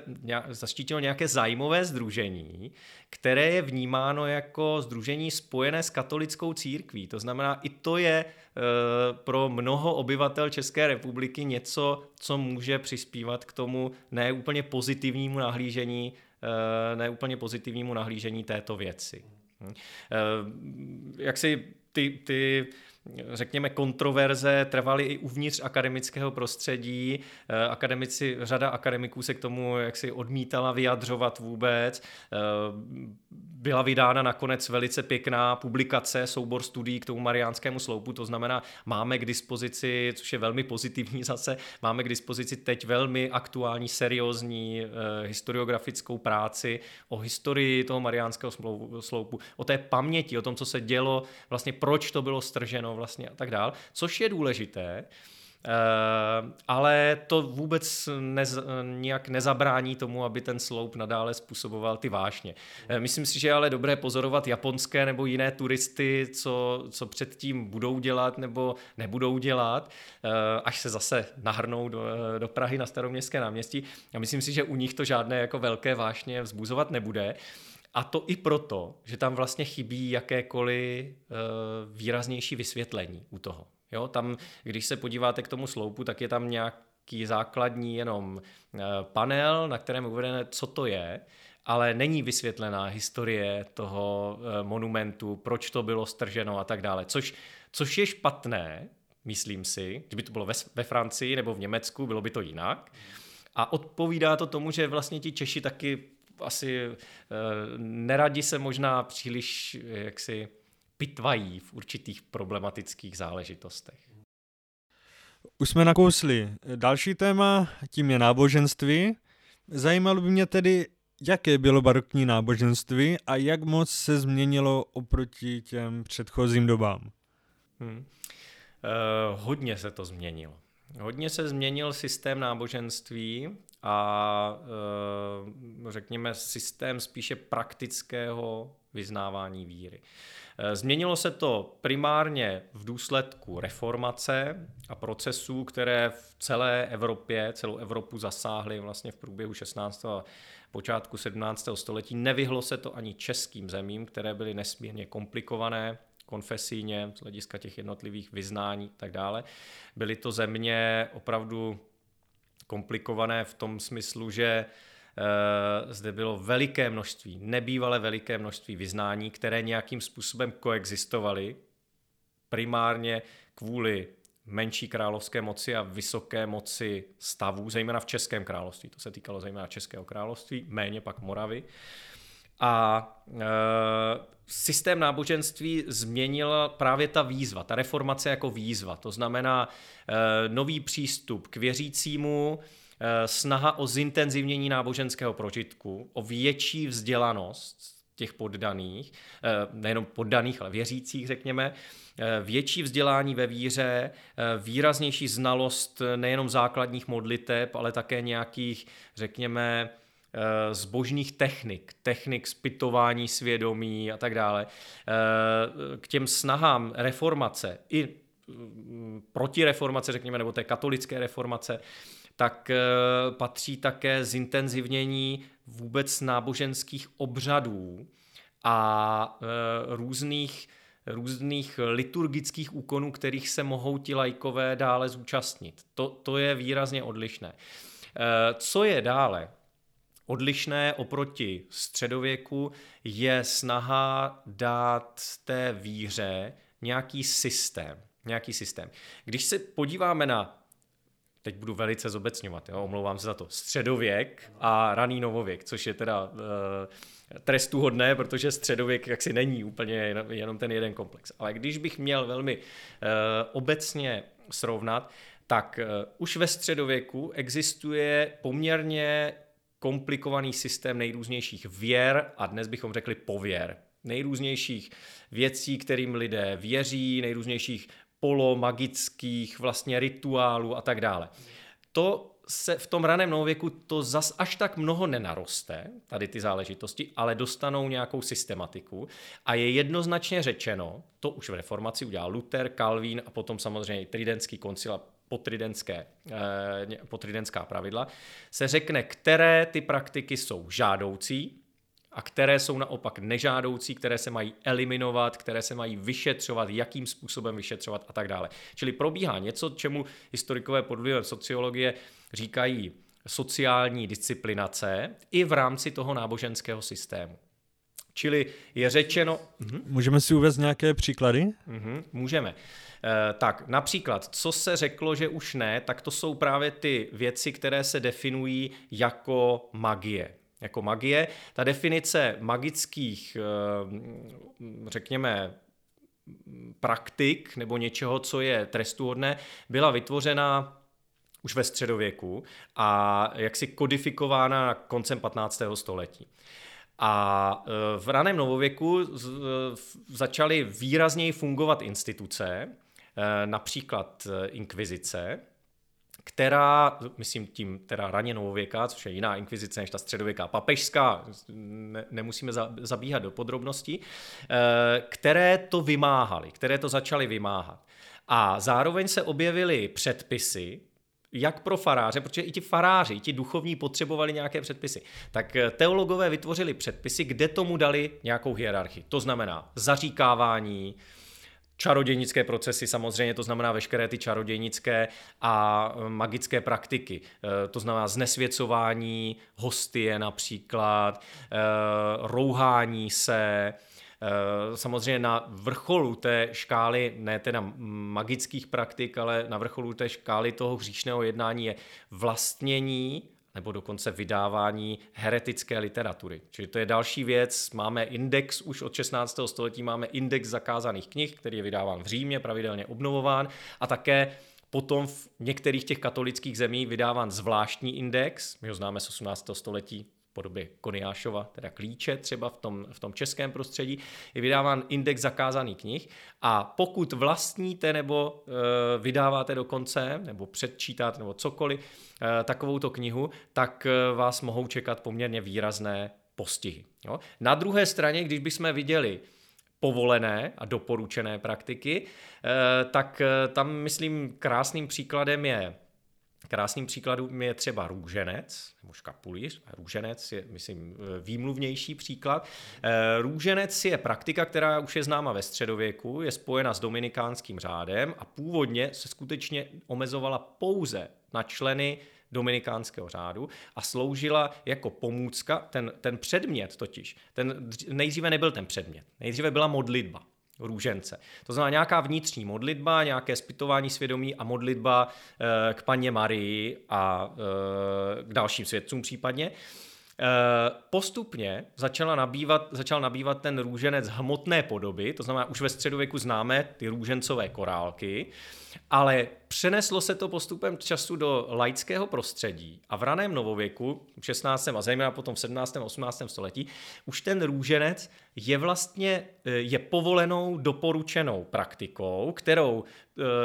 B: zaštítilo nějaké zájmové združení, které je vnímáno jako združení spojené s katolickou církví. To znamená, i to je eh, pro mnoho obyvatel České republiky něco, co může přispívat k tomu neúplně pozitivnímu nahlížení, eh, neúplně pozitivnímu nahlížení této věci. Hm. Jak si ty, ty řekněme, kontroverze trvaly i uvnitř akademického prostředí. Eh, akademici, řada akademiků se k tomu jaksi odmítala vyjadřovat vůbec. Eh, byla vydána nakonec velice pěkná publikace, soubor studií k tomu mariánskému sloupu, to znamená, máme k dispozici, což je velmi pozitivní zase, máme k dispozici teď velmi aktuální, seriózní eh, historiografickou práci o historii toho mariánského sloupu, o té paměti, o tom, co se dělo, vlastně proč to bylo strženo vlastně a tak dál, což je důležité. Uh, ale to vůbec nez, nijak nezabrání tomu, aby ten sloup nadále způsoboval ty vášně. Uh, myslím si, že je ale dobré pozorovat japonské nebo jiné turisty, co, co předtím budou dělat nebo nebudou dělat, uh, až se zase nahrnou do, do Prahy na staroměstské náměstí. A myslím si, že u nich to žádné jako velké vášně vzbuzovat nebude. A to i proto, že tam vlastně chybí jakékoliv výraznější vysvětlení u toho. Jo, tam, když se podíváte k tomu sloupu, tak je tam nějaký základní jenom uh, panel, na kterém je uvedené, co to je, ale není vysvětlená historie toho uh, monumentu, proč to bylo strženo a tak dále. Což, což je špatné, myslím si, kdyby to bylo ve, ve Francii nebo v Německu, bylo by to jinak. A odpovídá to tomu, že vlastně ti Češi taky asi eh, neradi se možná příliš eh, jaksi pitvají v určitých problematických záležitostech.
A: Už jsme nakousli další téma, tím je náboženství. Zajímalo by mě tedy, jaké bylo barokní náboženství a jak moc se změnilo oproti těm předchozím dobám. Hmm.
B: Uh, hodně se to změnilo. Hodně se změnil systém náboženství a eh, řekněme systém spíše praktického vyznávání víry. Eh, změnilo se to primárně v důsledku reformace a procesů, které v celé Evropě, celou Evropu zasáhly vlastně v průběhu 16. a počátku 17. století. Nevyhlo se to ani českým zemím, které byly nesmírně komplikované, konfesíně, z hlediska těch jednotlivých vyznání a tak dále. Byly to země opravdu komplikované v tom smyslu, že zde bylo veliké množství, nebývalé veliké množství vyznání, které nějakým způsobem koexistovaly, primárně kvůli menší královské moci a vysoké moci stavů, zejména v Českém království. To se týkalo zejména Českého království, méně pak Moravy. A e, systém náboženství změnila právě ta výzva, ta reformace jako výzva. To znamená e, nový přístup k věřícímu, e, snaha o zintenzivnění náboženského prožitku, o větší vzdělanost těch poddaných, e, nejenom poddaných, ale věřících, řekněme, e, větší vzdělání ve víře, výraznější znalost nejenom základních modliteb, ale také nějakých, řekněme, Eh, zbožných technik, technik zpytování svědomí a tak dále, eh, k těm snahám reformace i mm, proti reformace, řekněme, nebo té katolické reformace, tak eh, patří také zintenzivnění vůbec náboženských obřadů a různých různých liturgických úkonů, kterých se mohou ti lajkové dále zúčastnit. To, to je výrazně odlišné. Co je dále? odlišné oproti středověku je snaha dát té víře nějaký systém. Nějaký systém. Když se podíváme na teď budu velice zobecňovat, jo, omlouvám se za to, středověk a raný novověk, což je teda uh, trestuhodné, protože středověk jaksi není úplně jenom ten jeden komplex. Ale když bych měl velmi uh, obecně srovnat, tak uh, už ve středověku existuje poměrně komplikovaný systém nejrůznějších věr a dnes bychom řekli pověr. Nejrůznějších věcí, kterým lidé věří, nejrůznějších polomagických vlastně rituálů a tak dále. To se v tom raném novověku to zas až tak mnoho nenaroste, tady ty záležitosti, ale dostanou nějakou systematiku a je jednoznačně řečeno, to už v reformaci udělal Luther, Calvin a potom samozřejmě Tridentský koncil a potridentské, potridentská pravidla, se řekne, které ty praktiky jsou žádoucí, a které jsou naopak nežádoucí, které se mají eliminovat, které se mají vyšetřovat, jakým způsobem vyšetřovat a tak dále. Čili probíhá něco, čemu historikové pod vlivem sociologie říkají sociální disciplinace i v rámci toho náboženského systému. Čili je řečeno...
A: Mhm. Můžeme si uvést nějaké příklady?
B: Mhm, můžeme. E, tak například, co se řeklo, že už ne, tak to jsou právě ty věci, které se definují jako magie jako magie. Ta definice magických, eh, řekněme, praktik nebo něčeho, co je trestuhodné, byla vytvořena už ve středověku a jaksi kodifikována koncem 15. století. A eh, v raném novověku začaly výrazněji fungovat instituce, eh, například inkvizice, která, myslím tím teda raně novověká, což je jiná inkvizice než ta středověká papežská, ne, nemusíme za, zabíhat do podrobností, eh, které to vymáhaly, které to začaly vymáhat. A zároveň se objevily předpisy, jak pro faráře, protože i ti faráři, i ti duchovní potřebovali nějaké předpisy, tak eh, teologové vytvořili předpisy, kde tomu dali nějakou hierarchii. To znamená zaříkávání, čarodějnické procesy, samozřejmě to znamená veškeré ty čarodějnické a e, magické praktiky. E, to znamená znesvěcování hostie například, e, rouhání se, Samozřejmě na vrcholu té škály, ne teda magických praktik, ale na vrcholu té škály toho hříšného jednání je vlastnění nebo dokonce vydávání heretické literatury. Čili to je další věc. Máme index, už od 16. století máme index zakázaných knih, který je vydáván v Římě, pravidelně obnovován a také Potom v některých těch katolických zemí vydáván zvláštní index, my ho známe z 18. století, podobě Koniášova, teda klíče třeba v tom, v tom českém prostředí, je vydáván index zakázaných knih a pokud vlastníte nebo e, vydáváte dokonce, nebo předčítáte nebo cokoliv, e, takovouto knihu, tak e, vás mohou čekat poměrně výrazné postihy. Jo? Na druhé straně, když bychom viděli povolené a doporučené praktiky, tak tam, myslím, krásným příkladem je Krásným příkladem je třeba růženec, nebo škapulíř. Růženec je, myslím, výmluvnější příklad. Eh, růženec je praktika, která už je známa ve středověku, je spojena s dominikánským řádem a původně se skutečně omezovala pouze na členy dominikánského řádu a sloužila jako pomůcka, ten, ten předmět totiž, ten nejdříve nebyl ten předmět, nejdříve byla modlitba růžence. To znamená nějaká vnitřní modlitba, nějaké zpytování svědomí a modlitba e, k paně Marii a e, k dalším svědcům případně. E, postupně začala nabývat, začal nabývat ten růženec hmotné podoby, to znamená, už ve středověku známe ty růžencové korálky, ale přeneslo se to postupem času do laického prostředí a v raném novověku, v 16. a zejména potom v 17. a 18. století, už ten růženec je vlastně e, je povolenou doporučenou praktikou, kterou,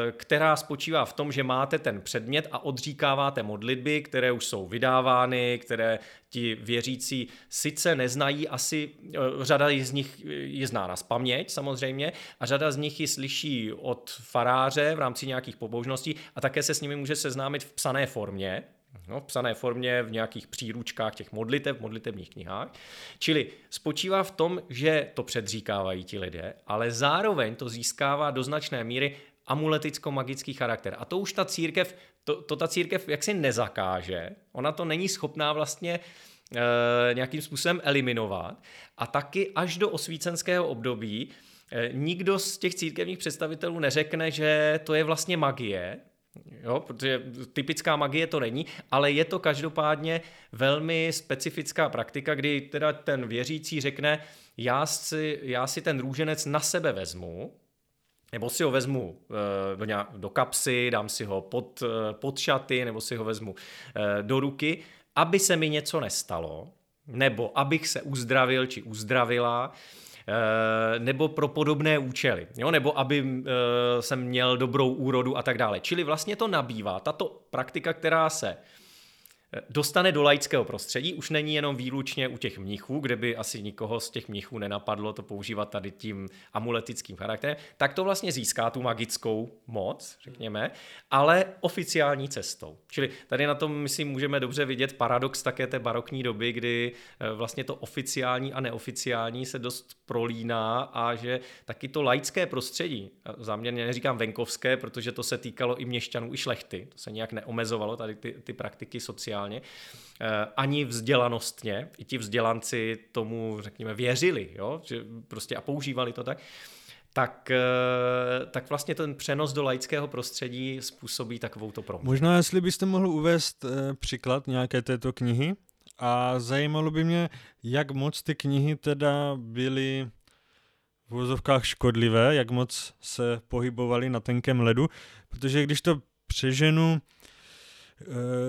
B: e, která spočívá v tom, že máte ten předmět a odříkáváte modlitby, které už jsou vydávány, které ti věřící sice neznají, asi e, řada z nich je zná na spaměť samozřejmě a řada z nich ji slyší od faráře v rámci nějakých pobožností a také se s nimi může seznámit v psané formě, no, v psané formě, v nějakých příručkách těch modlitev, modlitevních knihách. Čili spočívá v tom, že to předříkávají ti lidé, ale zároveň to získává do značné míry amuleticko-magický charakter. A to už ta církev, to, to ta církev jaksi nezakáže. Ona to není schopná vlastně e, nějakým způsobem eliminovat. A taky až do osvícenského období e, nikdo z těch církevních představitelů neřekne, že to je vlastně magie, Jo, protože typická magie to není, ale je to každopádně velmi specifická praktika, kdy teda ten věřící řekne, já si, já si ten růženec na sebe vezmu, nebo si ho vezmu eh, do, nějak, do kapsy, dám si ho pod, eh, pod šaty, nebo si ho vezmu eh, do ruky, aby se mi něco nestalo, nebo abych se uzdravil či uzdravila, nebo pro podobné účely, jo? nebo aby eh, jsem měl dobrou úrodu a tak dále. Čili vlastně to nabývá, tato praktika, která se dostane do laického prostředí, už není jenom výlučně u těch mnichů, kde by asi nikoho z těch mnichů nenapadlo to používat tady tím amuletickým charakterem, tak to vlastně získá tu magickou moc, řekněme, ale oficiální cestou. Čili tady na tom, myslím, můžeme dobře vidět paradox také té barokní doby, kdy eh, vlastně to oficiální a neoficiální se dost prolíná a že taky to laické prostředí, záměrně neříkám venkovské, protože to se týkalo i měšťanů, i šlechty, to se nějak neomezovalo, tady ty, ty praktiky sociálně, eh, ani vzdělanostně, i ti vzdělanci tomu, řekněme, věřili, jo? že prostě a používali to tak, tak, eh, tak vlastně ten přenos do laického prostředí způsobí takovou to proměnu.
A: Možná, jestli byste mohl uvést eh, příklad nějaké této knihy a zajímalo by mě, jak moc ty knihy teda byly v úvozovkách škodlivé, jak moc se pohybovaly na tenkém ledu, protože když to přeženu,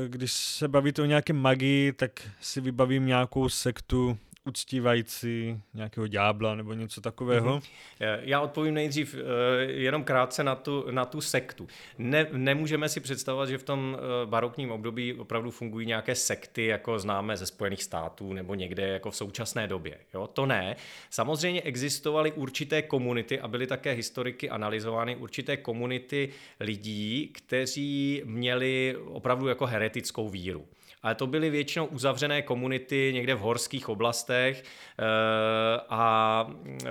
A: když se bavíte o nějaké magii, tak si vybavím nějakou sektu uctívající nějakého ďábla nebo něco takového?
B: Mm-hmm. Já odpovím nejdřív eh, jenom krátce na tu, na tu sektu. Ne, nemůžeme si představovat, že v tom eh, barokním období opravdu fungují nějaké sekty, jako známe ze Spojených států nebo někde jako v současné době. Jo? To ne. Samozřejmě existovaly určité komunity a byly také historiky analyzovány určité komunity lidí, kteří měli opravdu jako heretickou víru ale to byly většinou uzavřené komunity někde v horských oblastech eh, a eh,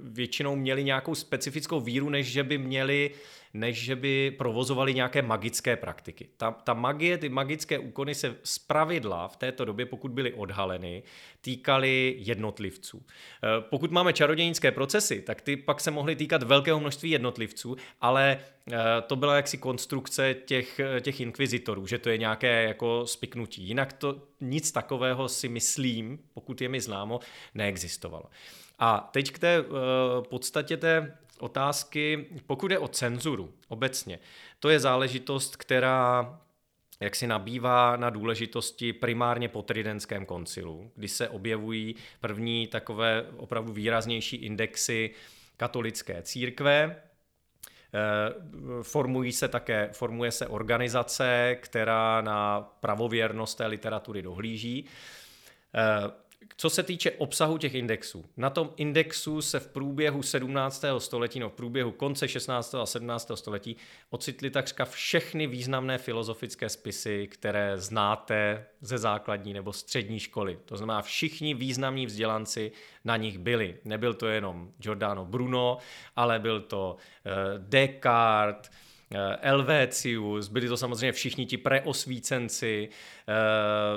B: většinou měli nějakou specifickou víru, než že by měli než že by provozovali nějaké magické praktiky. Ta, ta magie, ty magické úkony se zpravidla v této době, pokud byly odhaleny, týkaly jednotlivců. Eh, pokud máme čarodějnické procesy, tak ty pak se mohly týkat velkého množství jednotlivců, ale eh, to byla jaksi konstrukce těch, těch inkvizitorů, že to je nějaké jako spiknutí. Jinak to nic takového si myslím, pokud je mi známo, neexistovalo. A teď k té uh, podstatě té otázky, pokud je o cenzuru obecně, to je záležitost, která jak si nabývá na důležitosti primárně po Tridentském koncilu, kdy se objevují první takové opravdu výraznější indexy katolické církve, eh, Formují se také, formuje se organizace, která na pravověrnost té literatury dohlíží. Co se týče obsahu těch indexů, na tom indexu se v průběhu 17. století, no v průběhu konce 16. a 17. století ocitly takřka všechny významné filozofické spisy, které znáte ze základní nebo střední školy. To znamená, všichni významní vzdělanci na nich byli. Nebyl to jenom Giordano Bruno, ale byl to eh, Descartes, Elvécius, byli to samozřejmě všichni ti preosvícenci, eh,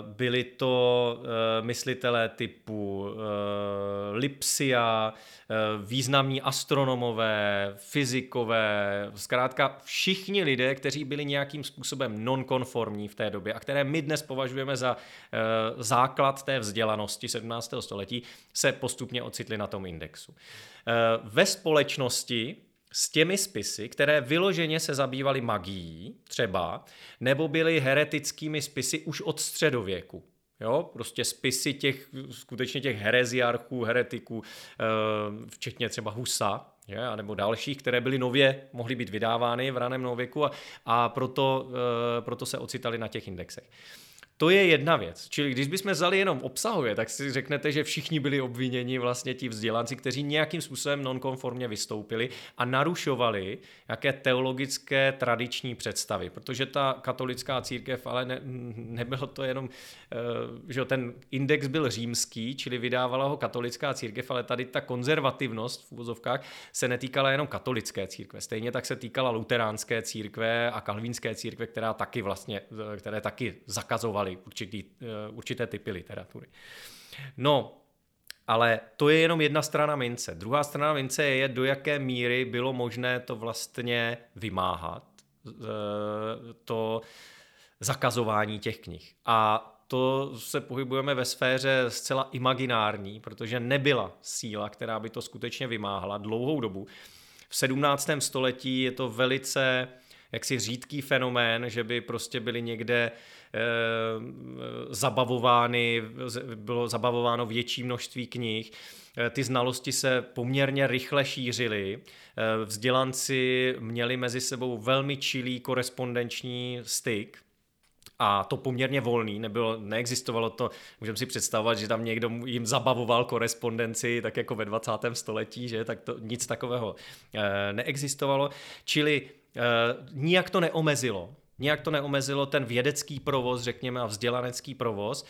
B: byli to eh, myslitelé typu Lipsia, významní astronomové, fyzikové, zkrátka všichni lidé, kteří byli nějakým způsobem nonkonformní v té době a které my dnes považujeme za základ té vzdělanosti 17. století, se postupně ocitli na tom indexu. Ve společnosti s těmi spisy, které vyloženě se zabývaly magií třeba, nebo byly heretickými spisy už od středověku. Jo, prostě spisy těch, skutečně těch hereziarchů, heretiků, eh, včetně třeba Husa, je, nebo dalších, které byly nově, mohly být vydávány v raném nověku a, a proto, eh, proto se ocitali na těch indexech. To je jedna věc. Čili když bychom vzali jenom obsahově, tak si řeknete, že všichni byli obviněni vlastně ti vzdělanci, kteří nějakým způsobem nonkonformně vystoupili a narušovali jaké teologické tradiční představy. Protože ta katolická církev, ale ne, nebylo to jenom, eh, že ten index byl římský, čili vydávala ho katolická církev, ale tady ta konzervativnost v úvozovkách se netýkala jenom katolické církve. Stejně tak se týkala luteránské církve a kalvínské církve, která taky vlastně, které taky zakazovaly vydávali určitý, eh, určité typy literatury. No, ale to je jenom jedna strana mince. Druhá strana mince je, do jaké míry bylo možné to vlastně vymáhat, eh, to zakazování těch knih. A to se pohybujeme ve sféře zcela imaginární, protože nebyla síla, která by to skutečně vymáhala dlouhou dobu. V 17. století je to velice jaksi řídký fenomén, že by prostě byly někde zabavovány, bylo zabavováno větší množství knih, eh, ty znalosti se poměrně rychle šířily, eh, vzdělanci měli mezi sebou velmi čilý korespondenční styk, a to poměrně volný, nebylo, neexistovalo to, můžeme si představovat, že tam někdo jim zabavoval korespondenci, tak jako ve 20. století, že, tak to nic takového neexistovalo, čili nijak to neomezilo, nijak to neomezilo ten vědecký provoz, řekněme, a vzdělanecký provoz,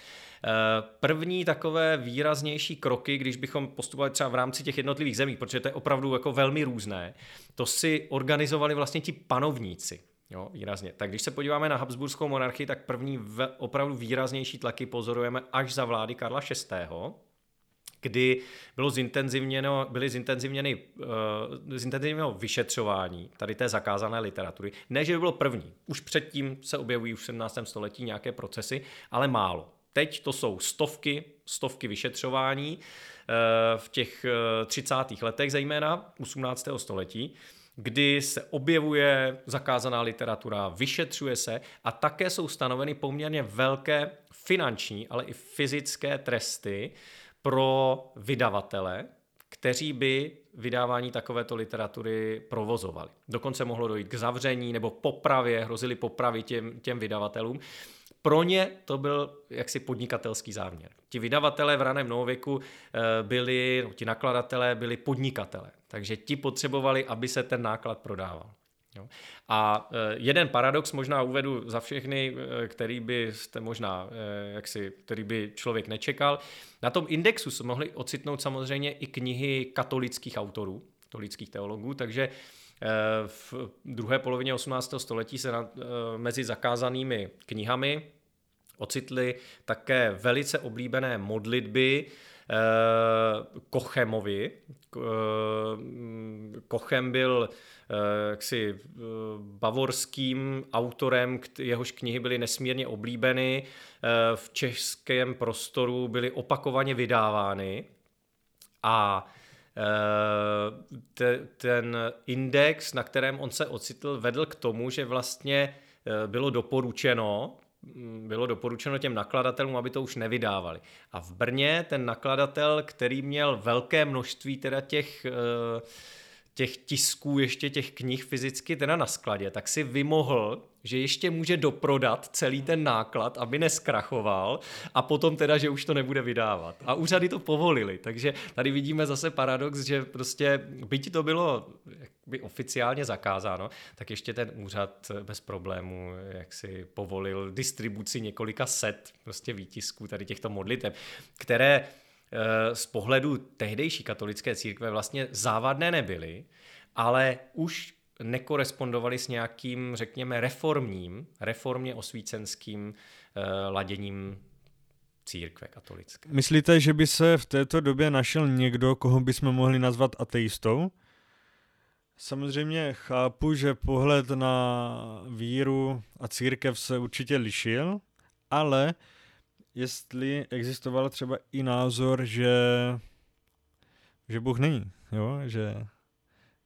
B: První takové výraznější kroky, když bychom postupovali třeba v rámci těch jednotlivých zemí, protože to je opravdu jako velmi různé, to si organizovali vlastně ti panovníci. Jo, výrazně. Tak když se podíváme na Habsburskou monarchii, tak první opravdu výraznější tlaky pozorujeme až za vlády Karla VI., kdy bylo zintenzivněno, byly zintenzivněny, uh, zintenzivněno vyšetřování tady té zakázané literatury. Ne, že by bylo první. Už předtím se objevují už v 17. století nějaké procesy, ale málo. Teď to jsou stovky, stovky vyšetřování uh, v těch uh, 30. letech, zejména 18. století kdy se objevuje zakázaná literatura, vyšetřuje se a také jsou stanoveny poměrně velké finanční, ale i fyzické tresty pro vydavatele, kteří by vydávání takovéto literatury provozovali. Dokonce mohlo dojít k zavření nebo popravě, hrozili popravy těm, těm vydavatelům. Pro ně to byl jaksi podnikatelský záměr. Ti vydavatelé v raném novověku eh, byli, no, ti nakladatelé byli podnikatelé, takže ti potřebovali, aby se ten náklad prodával. Jo. A eh, jeden paradox možná uvedu za všechny, eh, který by jste možná, jaksi, který by člověk nečekal. Na tom indexu se mohli ocitnout samozřejmě i knihy katolických autorů, katolických teologů, takže v druhé polovině 18. století se na, mezi zakázanými knihami ocitli také velice oblíbené modlitby Kochemovi. Kochem byl jaksi bavorským autorem, jehož knihy byly nesmírně oblíbeny, v českém prostoru byly opakovaně vydávány a ten index, na kterém on se ocitl, vedl k tomu, že vlastně bylo doporučeno Mm, bylo doporučeno těm nakladatelům, aby to už nevydávali. A v Brně ten nakladatel, který měl velké množství teda těch, eh, těch tisků, ještě těch knih fyzicky teda na skladě, tak si vymohl že ještě může doprodat celý ten náklad, aby neskrachoval a potom teda, že už to nebude vydávat. A úřady to povolili, takže tady vidíme zase paradox, že prostě byť to bylo by oficiálně zakázáno, tak ještě ten úřad bez problému jak si povolil distribuci několika set prostě výtisků tady těchto modlitev, které z pohledu tehdejší katolické církve vlastně závadné nebyly, ale už nekorespondovaly s nějakým, řekněme, reformním, reformně osvícenským uh, laděním církve katolické.
A: Myslíte, že by se v této době našel někdo, koho bychom mohli nazvat ateistou? Samozřejmě chápu, že pohled na víru a církev se určitě lišil, ale jestli existoval třeba i názor, že, že Bůh není, jo? že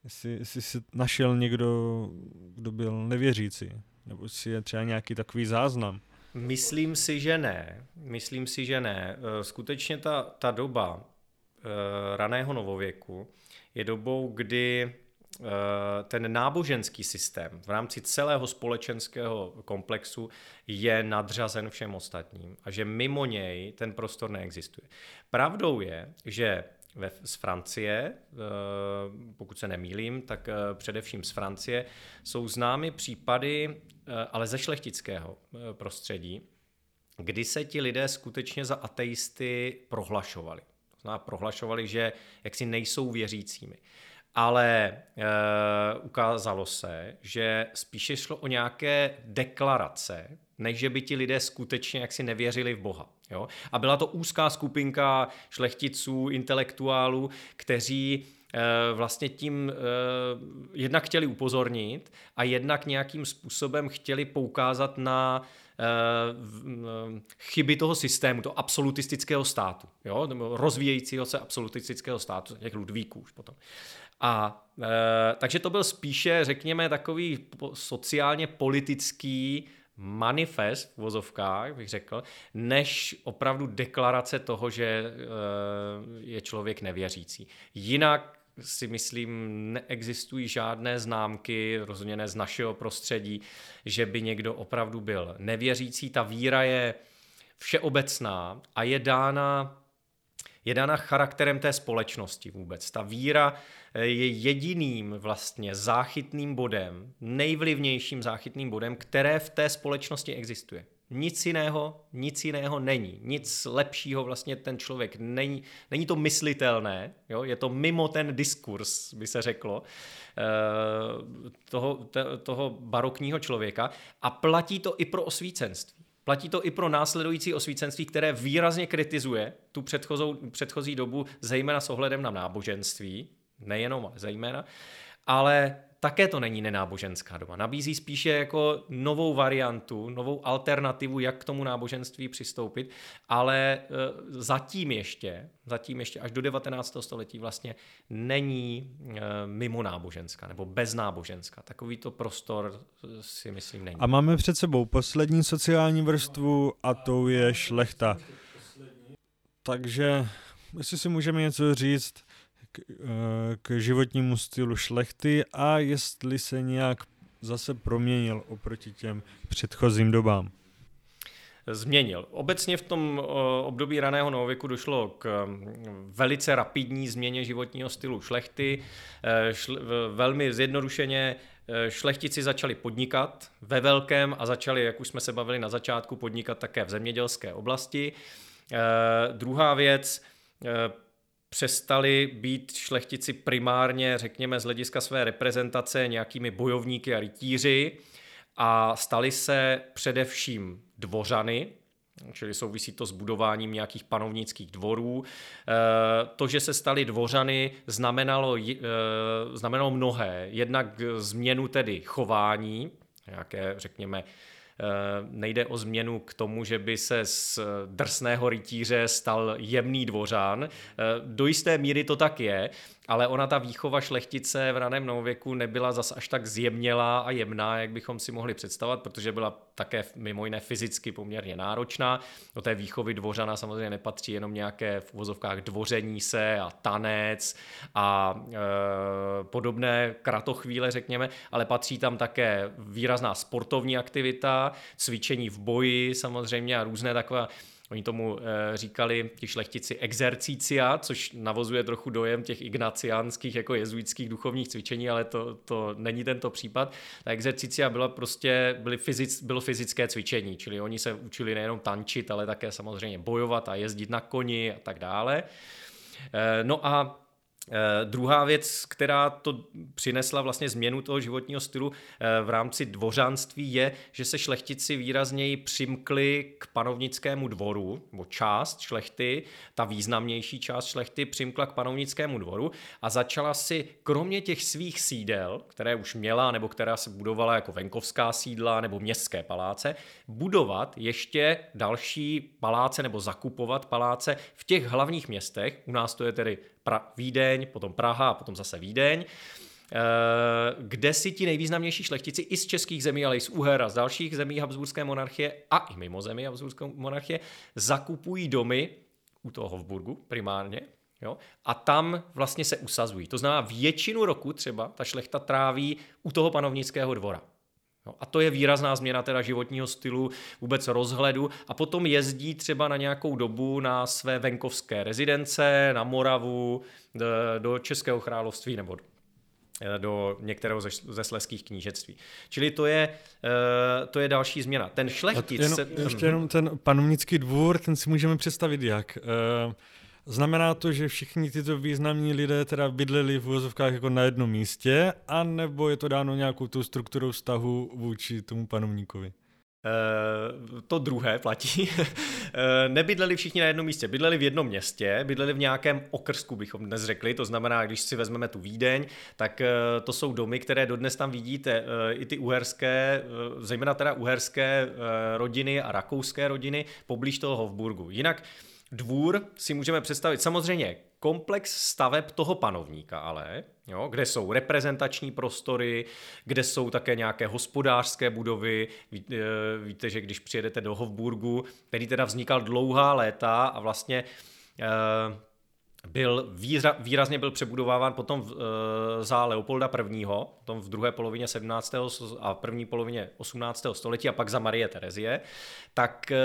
A: jestli, jestli si našel někdo, kdo byl nevěřící, nebo si je třeba nějaký takový záznam.
B: Myslím si, že ne. Myslím si, že ne. Eh, skutečně ta, ta doba eh, raného novověku je dobou, kdy ten náboženský systém v rámci celého společenského komplexu je nadřazen všem ostatním a že mimo něj ten prostor neexistuje. Pravdou je, že ve, z Francie, eh, pokud se nemýlím, tak eh, především z Francie, jsou známy případy, eh, ale ze šlechtického prostředí, kdy se ti lidé skutečně za ateisty prohlašovali. Prohlašovali, že jaksi nejsou věřícími. Ale e, ukázalo se, že spíše šlo o nějaké deklarace, než že by ti lidé skutečně jaksi nevěřili v Boha. Jo? A byla to úzká skupinka šlechticů, intelektuálů, kteří eh, vlastně tím eh, jednak chtěli upozornit a jednak nějakým způsobem chtěli poukázat na chyby toho systému, toho absolutistického státu, jo? rozvíjejícího se absolutistického státu, těch Ludvíků už potom. A takže to byl spíše, řekněme, takový sociálně politický manifest v vozovkách, bych řekl, než opravdu deklarace toho, že eh, je člověk nevěřící. Jinak si myslím, neexistují žádné známky, rozhodně ne z našeho prostředí, že by někdo opravdu byl nevěřící. Ta víra je všeobecná a je dána je dána charakterem té společnosti vůbec. Ta víra eh, je jediným vlastně záchytným bodem, nejvlivnějším záchytným bodem, které v té společnosti existuje. Nic jiného, nic jiného není. Nic lepšího vlastně ten člověk není. Není to myslitelné, jo? je to mimo ten diskurs, by se řeklo, eh, toho, toho barokního člověka a platí to i pro osvícenství. Platí to i pro následující osvícenství, které výrazně kritizuje tu předchozí dobu, zejména s ohledem na náboženství, nejenom, ale zejména, ale také to není nenáboženská doba. Nabízí spíše jako novou variantu, novou alternativu, jak k tomu náboženství přistoupit, ale e, zatím ještě, zatím ještě až do 19. století vlastně není e, mimo náboženská nebo beznáboženská. Takovýto prostor e, si myslím není.
A: A máme před sebou poslední sociální vrstvu a tou je šlechta. Takže jestli si můžeme něco říct, k, eh, k životnímu stylu šlechty a jestli se nějak zase proměnil oproti těm předchozím dobám.
B: Změnil. Obecně v tom eh, období raného novověku došlo k mm, velice rapidní změně životního stylu šlechty. Eh, velmi zjednodušeně šlechtici začali podnikat ve velkém a začali, jak už jsme se bavili na začátku, podnikat také v zemědělské oblasti. Druhá věc, přestali být šlechtici primárně, řekněme, z hlediska své reprezentace nějakými bojovníky a rytíři a stali se především dvořany, čili souvisí to s budováním nějakých panovnických dvorů. Eh, to, že se stali dvořany, znamenalo, eh, znamenalo mnohé. Jednak změnu tedy chování, nějaké, řekněme, nejde o změnu k tomu, že by se z drsného rytíře stal jemný dvořán. Eh, do jisté míry to tak je, ale ona ta výchova šlechtice v raném novověku nebyla zas až tak zjemnělá a jemná, jak bychom si mohli představovat, protože byla také mimo jiné fyzicky poměrně náročná. Do té výchovy dvořana samozřejmě nepatří jenom nějaké v uvozovkách dvoření se a tanec a e, podobné kratochvíle, řekněme, ale patří tam také výrazná sportovní aktivita, cvičení v boji samozřejmě a různé takové Oni tomu e, říkali ti šlechtici exercícia, což navozuje trochu dojem těch ignaciánských jako jezuitských duchovních cvičení, ale to, to není tento případ. Ta exercícia byla prostě, byly fyzic, bylo fyzické cvičení, čili oni se učili nejenom tančit, ale také samozřejmě bojovat a jezdit na koni a tak dále. E, no a Eh, druhá věc, která to přinesla vlastně změnu toho životního stylu eh, v rámci dvořanství je, že se šlechtici výrazněji přimkli k panovnickému dvoru, nebo část šlechty, ta významnější část šlechty přimkla k panovnickému dvoru a začala si kromě těch svých sídel, které už měla, nebo která se budovala jako venkovská sídla nebo městské paláce, budovat ještě další paláce nebo zakupovat paláce v těch hlavních městech. U nás to je tedy pra- Vídeň, potom Praha a potom zase Vídeň, eh, kde si ti nejvýznamnější šlechtici i z českých zemí, ale i z Uher a z dalších zemí Habsburské monarchie a i mimo zemí Habsburské monarchie zakupují domy u toho Hofburgu primárně, Jo? A tam vlastně se usazují. To znamená, většinu roku třeba ta šlechta tráví u toho panovnického dvora. No, a to je výrazná změna teda životního stylu, vůbec rozhledu a potom jezdí třeba na nějakou dobu na své venkovské rezidence, na Moravu, do Českého království nebo do některého ze, ze sleských knížectví. Čili to je, uh, to je další změna. Ten šlechtic...
A: Jenom,
B: se...
A: Ještě jenom ten panovnický dvůr, ten si můžeme představit jak. Znamená to, že všichni tyto významní lidé teda bydleli v úvozovkách jako na jednom místě, anebo je to dáno nějakou tou strukturou vztahu vůči tomu panovníkovi?
B: Uh, to druhé platí. uh, nebydleli všichni na jednom místě, bydleli v jednom městě, bydleli v nějakém okrsku, bychom dnes řekli, to znamená, když si vezmeme tu Vídeň, tak uh, to jsou domy, které dodnes tam vidíte, i ty uherské, zejména teda uherské rodiny a rakouské rodiny poblíž toho Hofburgu. Jinak Dvůr si můžeme představit samozřejmě komplex staveb toho panovníka, ale, jo, kde jsou reprezentační prostory, kde jsou také nějaké hospodářské budovy. Ví, e, víte, že když přijedete do Hofburgu, který teda vznikal dlouhá léta a vlastně e, byl výra, výrazně byl přebudováván potom v, e, za Leopolda I., potom v druhé polovině 17. a první polovině 18. století a pak za Marie Terezie, tak, e,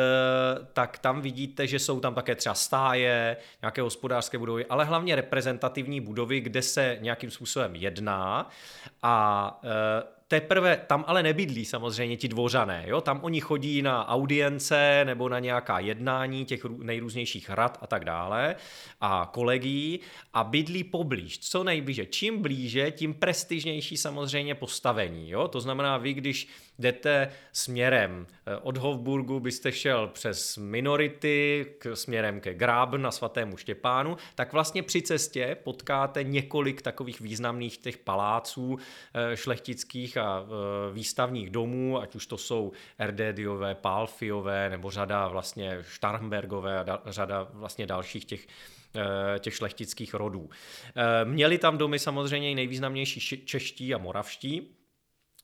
B: tak tam vidíte, že jsou tam také třeba stáje, nějaké hospodářské budovy, ale hlavně reprezentativní budovy, kde se nějakým způsobem jedná a e, teprve tam ale nebydlí samozřejmě ti dvořané, jo? tam oni chodí na audience nebo na nějaká jednání těch nejrůznějších rad a tak dále a kolegí a bydlí poblíž, co nejblíže. Čím blíže, tím prestižnější samozřejmě postavení. Jo? To znamená, vy když jdete směrem eh, od Hofburgu, byste šel přes minority k, směrem ke Grábn na svatému Štěpánu, tak vlastně při cestě potkáte několik takových významných těch paláců eh, šlechtických a eh, výstavních domů, ať už to jsou Erdédiové, Pálfiové nebo řada vlastně Starnbergové a řada vlastně dalších těch těch šlechtických rodů. Měli tam domy samozřejmě i nejvýznamnější čeští a moravští,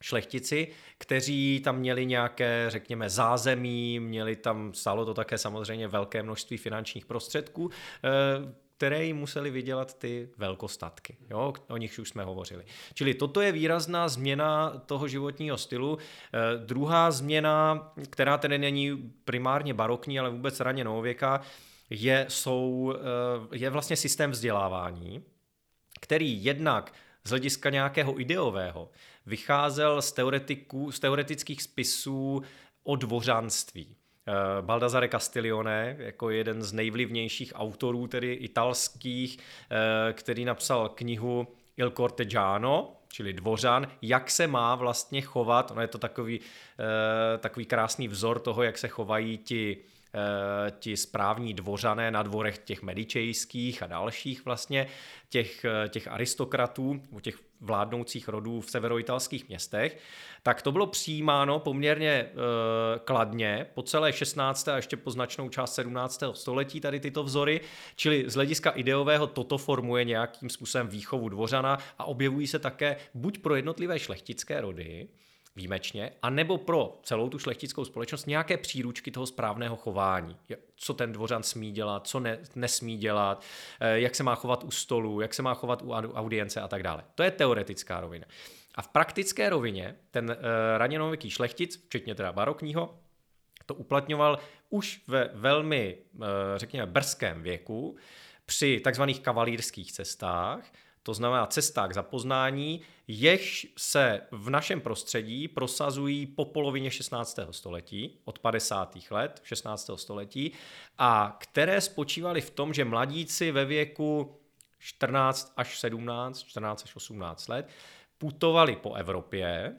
B: šlechtici, kteří tam měli nějaké, řekněme, zázemí, měli tam, stalo to také samozřejmě velké množství finančních prostředků, eh, které jim museli vydělat ty velkostatky, jo, o nich už jsme hovořili. Čili toto je výrazná změna toho životního stylu. Eh, druhá změna, která tedy není primárně barokní, ale vůbec raně novověká, je, jsou, eh, je vlastně systém vzdělávání, který jednak z hlediska nějakého ideového vycházel z, teoretiků, z teoretických spisů o dvořanství. Eh, Baldassare Castiglione, jako jeden z nejvlivnějších autorů, tedy italských, eh, který napsal knihu Il Cortegiano, čili dvořan, jak se má vlastně chovat, ono je to takový, eh, takový krásný vzor toho, jak se chovají ti ti správní dvořané na dvorech těch medičejských a dalších vlastně, těch, eh, těch aristokratů, těch vládnoucích rodů v severoitalských městech, tak to bylo přijímáno poměrně e, kladně po celé 16. a ještě po značnou část 17. století tady tyto vzory, čili z hlediska ideového toto formuje nějakým způsobem výchovu dvořana a objevují se také buď pro jednotlivé šlechtické rody, výjimečně, anebo pro celou tu šlechtickou společnost nějaké příručky toho správného chování. Co ten dvořan smí dělat, co ne, nesmí dělat, eh, jak se má chovat u stolu, jak se má chovat u audience a tak dále. To je teoretická rovina. A v praktické rovině ten uh, raněnověký šlechtic, včetně teda barokního, to uplatňoval už ve velmi, uh, řekněme, brzkém věku při takzvaných kavalírských cestách, to znamená cestách za poznání, jež se v našem prostředí prosazují po polovině 16. století, od 50. let 16. století, a které spočívaly v tom, že mladíci ve věku 14 až 17, 14 až 18 let putovali po Evropě,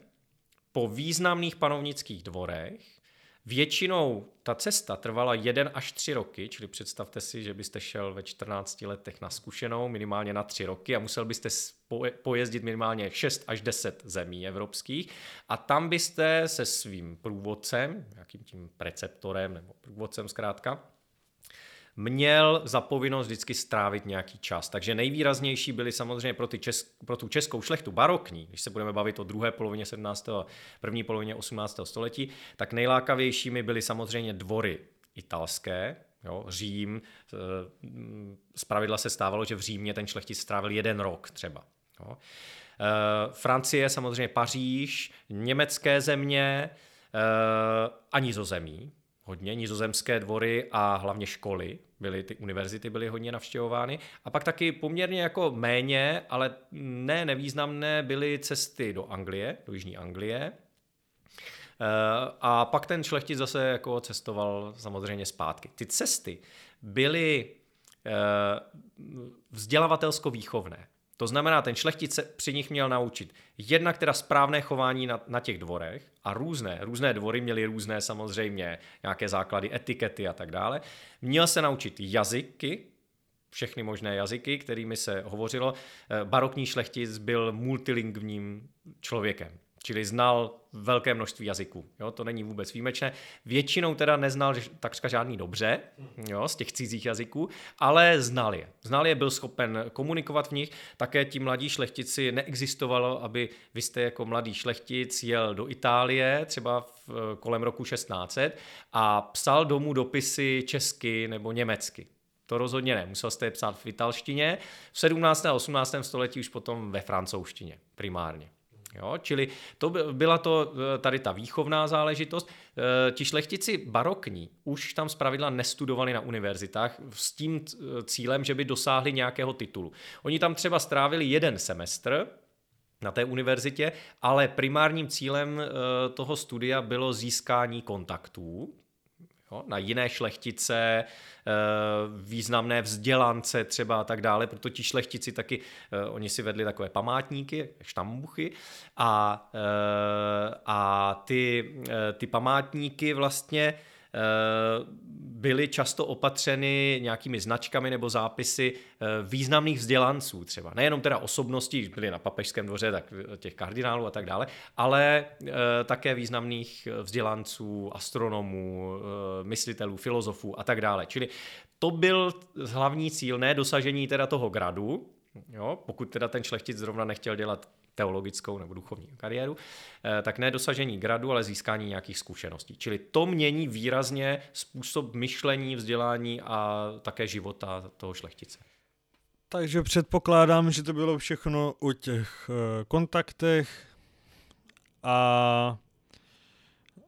B: po významných panovnických dvorech, Většinou ta cesta trvala jeden až tři roky, čili představte si, že byste šel ve 14 letech na zkušenou minimálně na tři roky a musel byste pojezdit minimálně 6 až 10 zemí evropských. A tam byste se svým průvodcem, nějakým tím preceptorem nebo průvodcem zkrátka, měl za povinnost vždycky strávit nějaký čas. Takže nejvýraznější byly samozřejmě pro, ty česk, pro tu českou šlechtu barokní, když se budeme bavit o druhé polovině 17. a první polovině 18. století, tak nejlákavějšími byly samozřejmě dvory italské, Jo, Řím, z pravidla se stávalo, že v Římě ten šlechtic strávil jeden rok třeba. Jo. E, Francie, samozřejmě Paříž, německé země e, a nizozemí hodně, nizozemské dvory a hlavně školy, byly ty univerzity byly hodně navštěvovány. A pak taky poměrně jako méně, ale ne nevýznamné byly cesty do Anglie, do Jižní Anglie. Eh, a pak ten šlechtic zase jako cestoval samozřejmě zpátky. Ty cesty byly eh, vzdělavatelsko-výchovné. To znamená, ten šlechtic se při nich měl naučit jednak teda správné chování na, na těch dvorech a různé, různé dvory měly různé samozřejmě nějaké základy etikety a tak dále. Měl se naučit jazyky, všechny možné jazyky, kterými se hovořilo. Eh, barokní šlechtic byl multilingvním člověkem. Čili znal velké množství jazyků. Jo, to není vůbec výjimečné. Většinou teda neznal takřka žádný dobře jo, z těch cizích jazyků, ale znal je. Znal je, byl schopen komunikovat v nich. Také ti mladí šlechtici neexistovalo, aby vy jste jako mladý šlechtic jel do Itálie, třeba v, kolem roku 1600 a psal domů dopisy česky nebo německy. To rozhodně ne. Musel jste je psát v italštině. V 17. a 18. století už potom ve francouzštině primárně. Jo? Čili to byla to eh, tady ta výchovná záležitost. Eh, ti šlechtici barokní už tam zpravidla nestudovali na univerzitách s tím eh, cílem, že by dosáhli nějakého titulu. Oni tam třeba strávili jeden semestr, na té univerzitě, ale primárním cílem toho studia bylo získání kontaktů, jo, na jiné šlechtice, eh, významné vzdělance třeba a tak dále, proto ti šlechtici taky, eh, oni si vedli takové památníky, štambuchy a, eh, a ty, ty památníky vlastně byly často opatřeny nějakými značkami nebo zápisy eh, významných vzdělanců třeba. Nejenom teda osobností, byly na papežském dvoře, tak těch kardinálů a tak dále, ale eh, také významných vzdělanců, astronomů, myslitelů, filozofů a tak dále. Čili to byl hlavní cíl, ne dosažení teda toho gradu, jo, pokud teda ten šlechtic zrovna nechtěl dělat teologickou nebo duchovní kariéru, eh, tak ne dosažení gradu, ale získání nějakých zkušeností. Čili to mění výrazně způsob myšlení, vzdělání a také života toho šlechtice.
A: Takže předpokládám, že to bylo všechno o těch eh, kontaktech a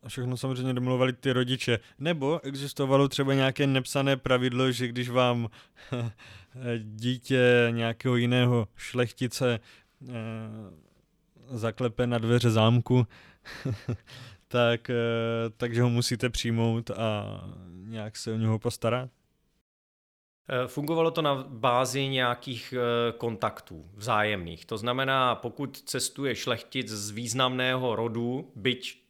A: všechno samozřejmě domluvali ty rodiče. Nebo existovalo třeba nějaké nepsané pravidlo, že když vám dítě nějakého jiného šlechtice Eh, zaklepe na dveře zámku, tak, eh, takže ho musíte přijmout a nějak se o něho postarat?
B: Eh, fungovalo to na bázi nějakých kontaktů vzájemných. To znamená, pokud cestuje šlechtic z významného rodu, byť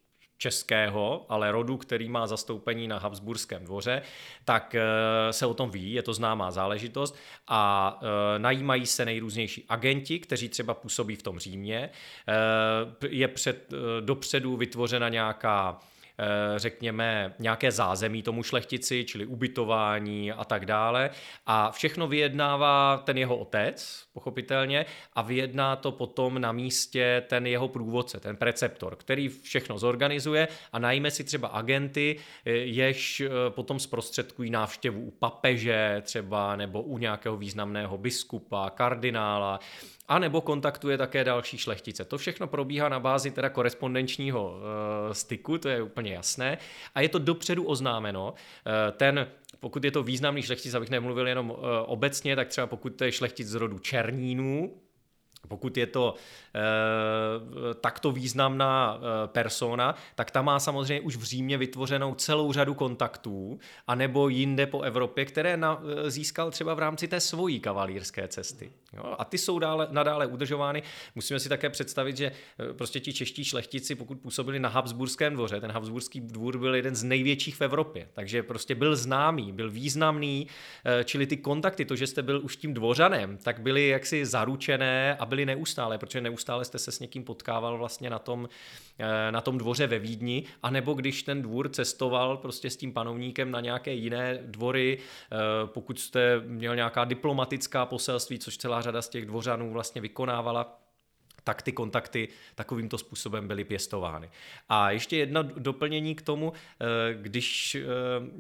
B: českého, ale rodu, který má zastoupení na Habsburském dvoře, tak eh, se o tom ví, je to známá záležitost a eh, najímají se nejrůznější agenti, kteří třeba působí v tom Římě. Eh, je před, dopředu vytvořena nějaká řekněme, nějaké zázemí tomu šlechtici, čili ubytování a tak dále. A všechno vyjednává ten jeho otec, pochopitelně, a vyjedná to potom na místě ten jeho průvodce, ten preceptor, který všechno zorganizuje a najme si třeba agenty, eh, jež eh, potom zprostředkují návštěvu u papeže třeba nebo u nějakého významného biskupa, kardinála a nebo kontaktuje také další šlechtice. To všechno probíhá na bázi teda korespondenčního uh, styku, to je úplně jasné. A je to dopředu oznámeno. Uh, ten pokud je to významný šlechtic, abych nemluvil jenom uh, obecně, tak třeba pokud to je šlechtic z rodu Černínů, pokud je to e, takto významná e, persona, tak ta má samozřejmě už v Římě vytvořenou celou řadu kontaktů, anebo jinde po Evropě, které na, e, získal třeba v rámci té svojí kavalírské cesty. Jo? A ty jsou dále, nadále udržovány. Musíme si také představit, že e, prostě ti čeští šlechtici, pokud působili na Habsburském dvoře, ten Habsburský dvůr byl jeden z největších v Evropě, takže prostě byl známý, byl významný, e, čili ty kontakty, to, že jste byl už tím dvořanem, tak byly jaksi zaručené a byly neustále, protože neustále jste se s někým potkával vlastně na tom, e, na tom dvoře ve Vídni, anebo když ten dvůr cestoval prostě s tím panovníkem na nějaké jiné dvory, pokud jste měl nějaká diplomatická poselství, což celá řada z těch dvořanů vlastně vykonávala, tak ty kontakty takovýmto způsobem byly pěstovány. A ještě jedno doplnění k tomu, eh, když eh,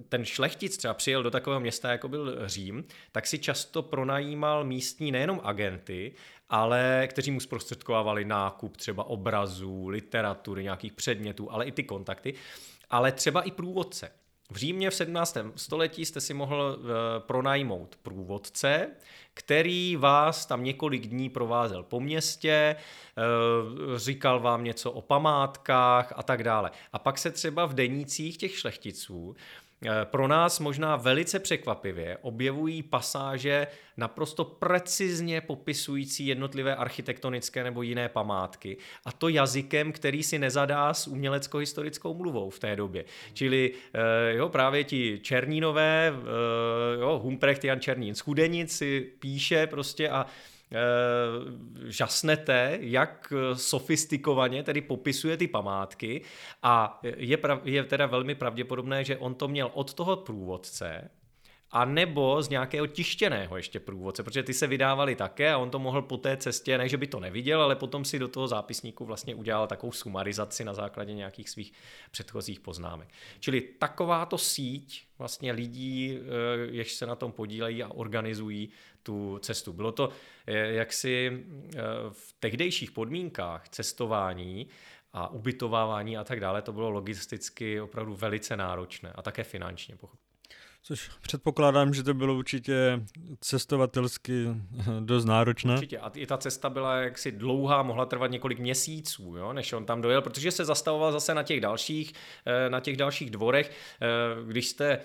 B: ten šlechtic třeba přijel do takového města, jako byl Řím, tak si často pronajímal místní nejenom agenty, ale kteří mu zprostředkovávali nákup třeba obrazů, literatury, nějakých předmětů, ale i ty kontakty, ale třeba i průvodce. V Římě v 17. století jste si mohl uh, pronajmout průvodce, který vás tam několik dní provázel po městě, uh, říkal vám něco o památkách a tak dále. A pak se třeba v denících těch šlechticů Eh, pro nás možná velice překvapivě objevují pasáže naprosto precizně popisující jednotlivé architektonické nebo jiné památky. A to jazykem, který si nezadá s umělecko-historickou mluvou v té době. Čili eh, jo, právě ti Černínové, eh, jo, Humprecht Jan Černín, Schudenic si píše prostě a Eh, žasnete, jak sofistikovaně tedy popisuje ty památky a je, prav, je teda velmi pravděpodobné, že on to měl od toho průvodce, a nebo z nějakého tištěného ještě průvodce, protože ty se vydávali také a on to mohl po té cestě, ne že by to neviděl, ale potom si do toho zápisníku vlastně udělal takovou sumarizaci na základě nějakých svých předchozích poznámek. Čili takováto síť vlastně lidí, eh, jež se na tom podílejí a organizují tu cestu. Bylo to eh, jaksi eh, v tehdejších podmínkách cestování a ubytovávání a tak dále, to bylo logisticky opravdu velice náročné a také finančně.
A: Což předpokládám, že to bylo určitě cestovatelsky dost náročné.
B: Určitě. A i ta cesta byla jaksi dlouhá, mohla trvat několik měsíců, jo, než on tam dojel, protože se zastavoval zase na těch dalších, eh, na těch dalších dvorech. Eh, když jste eh,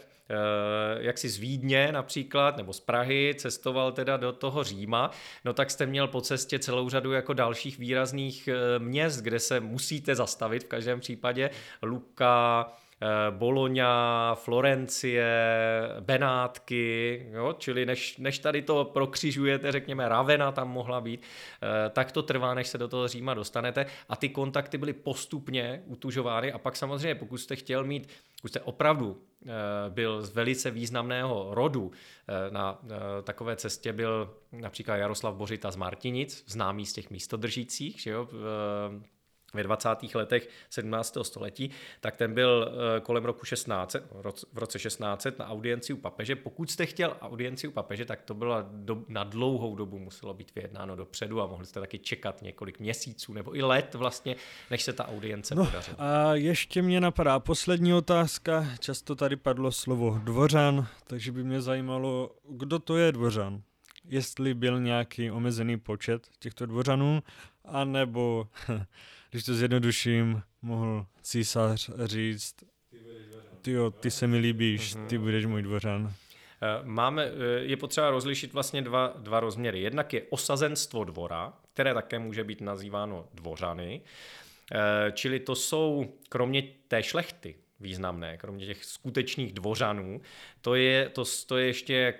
B: jak si z Vídně například, nebo z Prahy, cestoval teda do toho Říma, no tak jste měl po cestě celou řadu jako dalších výrazných měst, kde se musíte zastavit v každém případě. Luka, Eh, Bologna, Florencie, Benátky, jo? čili než, než tady to prokřižujete, řekněme Ravena tam mohla být, eh, tak to trvá, než se do toho Říma dostanete a ty kontakty byly postupně utužovány a pak samozřejmě, pokud jste chtěl mít pokud jste opravdu eh, byl z velice významného rodu, na takové cestě byl například Jaroslav Bořita z Martinic, známý z těch místodržících, že jo, ve 20. letech 17. století, tak ten byl eh, kolem roku 16, v roce 16 na audienci u papeže. Pokud jste chtěl audienci u papeže, tak to bylo do, na dlouhou dobu muselo být vyjednáno dopředu a mohli jste taky čekat několik měsíců nebo i let vlastně, než se ta audience no, podařila.
A: A ještě mě napadá poslední otázka. Často tady padlo slovo dvořan, takže by mě zajímalo, kdo to je dvořan? Jestli byl nějaký omezený počet těchto dvořanů, anebo když to zjednoduším, mohl císař říct, ty, jo, ty se mi líbíš, ty mhm. budeš můj dvořan.
B: Eh, máme, eh, je potřeba rozlišit vlastně dva, dva rozměry. Jednak je osazenstvo dvora, které také může být nazýváno dvořany, eh, čili to jsou kromě té šlechty významné, kromě těch skutečných dvořanů, to je, to, to je ještě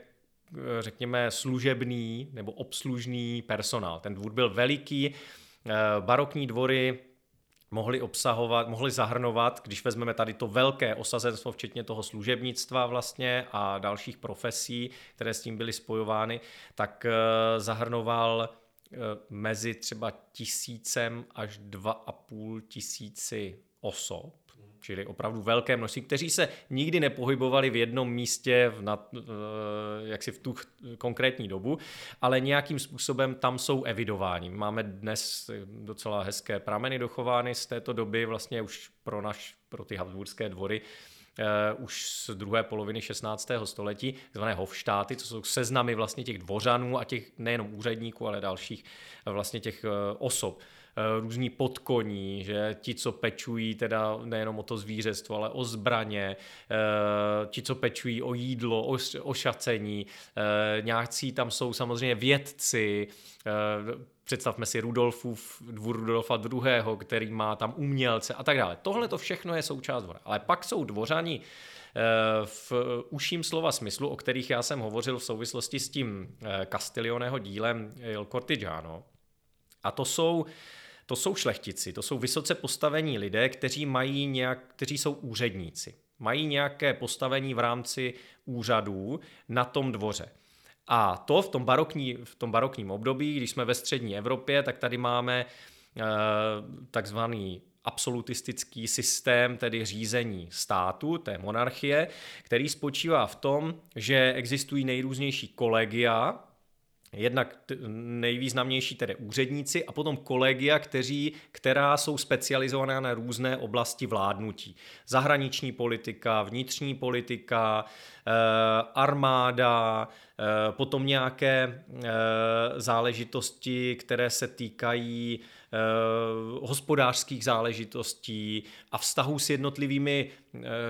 B: řekněme služebný nebo obslužný personál. Ten dvůr byl veliký, Eh, barokní dvory mohly obsahovat, mohly zahrnovat, když vezmeme tady to velké osazenstvo, včetně toho služebnictva vlastně a dalších profesí, které s tím byly spojovány, tak eh, zahrnoval eh, mezi třeba tisícem až dva a půl tisíci osob čili opravdu velké množství, kteří se nikdy nepohybovali v jednom místě v nad, eh, jaksi v tu konkrétní dobu, ale nějakým způsobem tam jsou evidováni. Máme dnes docela hezké prameny dochovány z této doby, vlastně už pro, naš, pro ty Habsburské dvory, Uh, už z druhé poloviny 16. století, takzvané Hofštáty, co jsou seznamy vlastně těch dvořanů a těch nejenom úředníků, ale dalších vlastně těch uh, osob. Eh, různí podkoní, že ti, co pečují teda nejenom o to zvířestvo, ale o zbraně, eh, ti, co pečují o jídlo, o, šacení, eh, nějací tam jsou samozřejmě vědci, představme si Rudolfův dvůr Rudolfa II., který má tam umělce a tak dále. Tohle to všechno je součást dvora. Ale pak jsou dvořani v užším slova smyslu, o kterých já jsem hovořil v souvislosti s tím Castilioneho dílem Il Cortigiano. A to jsou to jsou šlechtici, to jsou vysoce postavení lidé, kteří mají nějak, kteří jsou úředníci. Mají nějaké postavení v rámci úřadů na tom dvoře. A to v tom, barokní, v tom barokním období, když jsme ve střední Evropě, tak tady máme e, takzvaný absolutistický systém, tedy řízení státu, té monarchie, který spočívá v tom, že existují nejrůznější kolegia, Jednak nejvýznamnější tedy úředníci a potom kolegia, kteří, která jsou specializovaná na různé oblasti vládnutí. Zahraniční politika, vnitřní politika, eh, armáda, eh, potom nějaké eh, záležitosti, které se týkají hospodářských záležitostí a vztahů s jednotlivými,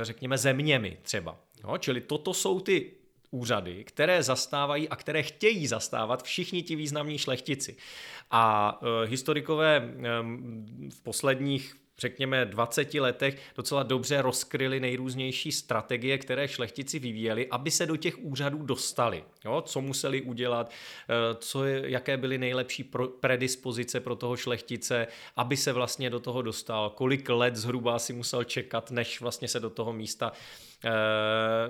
B: řekněme, zeměmi třeba. No, čili toto jsou ty úřady, které zastávají a které chtějí zastávat všichni ti významní šlechtici. A e, historikové v posledních řekněme 20 letech docela dobře rozkryli nejrůznější strategie, které šlechtici vyvíjeli, aby se do těch úřadů dostali. Jo? Co museli udělat, eh, co je, jaké byly nejlepší pro, predispozice pro toho šlechtice, aby se vlastně do toho dostal, kolik let zhruba si musel čekat, než vlastně se do toho místa eh,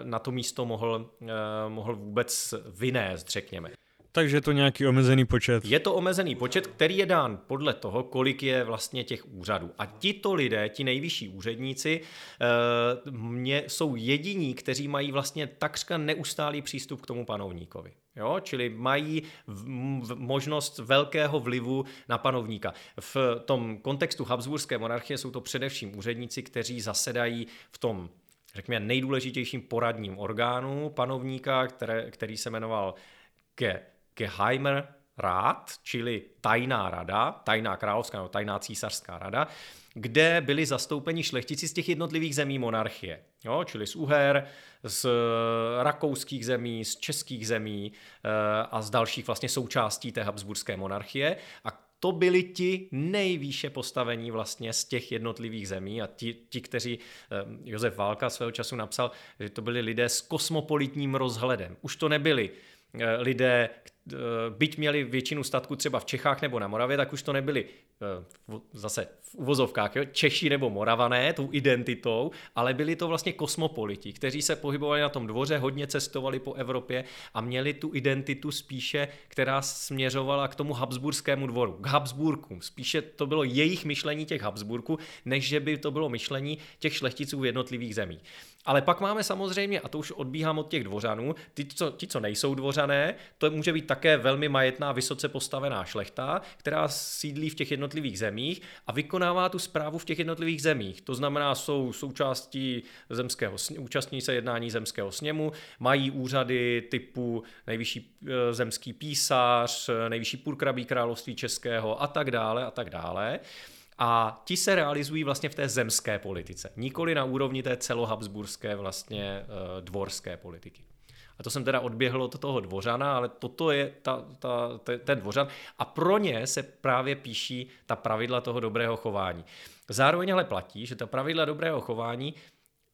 B: na to místo mohl, eh, mohl vůbec vynést, řekněme.
A: Takže je to nějaký omezený počet.
B: Je to omezený počet, který je dán podle toho, kolik je vlastně těch úřadů. A tito lidé, ti nejvyšší úředníci, eh, mě, jsou jediní, kteří mají vlastně takřka neustálý přístup k tomu panovníkovi. Jo? Čili mají v, v, možnost velkého vlivu na panovníka. V tom kontextu Habsburské monarchie jsou to především úředníci, kteří zasedají v tom řekněme, nejdůležitějším poradním orgánu panovníka, které, který se jmenoval ke Geheimer rád, čili tajná rada, tajná královská nebo tajná císařská rada, kde byli zastoupeni šlechtici z těch jednotlivých zemí monarchie. Jo, čili z Uher, z rakouských zemí, z českých zemí eh, a z dalších vlastně součástí té habsburské monarchie. A to byli ti nejvýše postavení vlastně z těch jednotlivých zemí a ti, ti kteří, eh, Josef Válka svého času napsal, že to byli lidé s kosmopolitním rozhledem. Už to nebyli eh, lidé, Eh, byť měli většinu statku třeba v Čechách nebo na Moravě, tak už to nebyli eh, zase v uvozovkách jo, Češi nebo Moravané tou identitou, ale byli to vlastně kosmopoliti, kteří se pohybovali na tom dvoře, hodně cestovali po Evropě a měli tu identitu spíše, která směřovala k tomu Habsburskému dvoru, k Habsburkům. Spíše to bylo jejich myšlení těch Habsburků, než že by to bylo myšlení těch šlechticů v jednotlivých zemích. Ale pak máme samozřejmě, a to už odbíhám od těch dvořanů, ty, co, ti, co nejsou dvořané, to může být také velmi majetná, vysoce postavená šlechta, která sídlí v těch jednotlivých zemích a vykonává tu zprávu v těch jednotlivých zemích. To znamená, jsou součástí zemského, účastní se jednání zemského sněmu, mají úřady typu nejvyšší e, zemský písař, nejvyšší purkrabí království českého a tak dále a tak dále. A ti se realizují vlastně v té zemské politice, nikoli na úrovni té celohabsburské vlastně e, dvorské politiky. A to jsem teda odběhl od toho dvořana, ale toto je ta, ta, ten dvořan. A pro ně se právě píší ta pravidla toho dobrého chování. Zároveň ale platí, že ta pravidla dobrého chování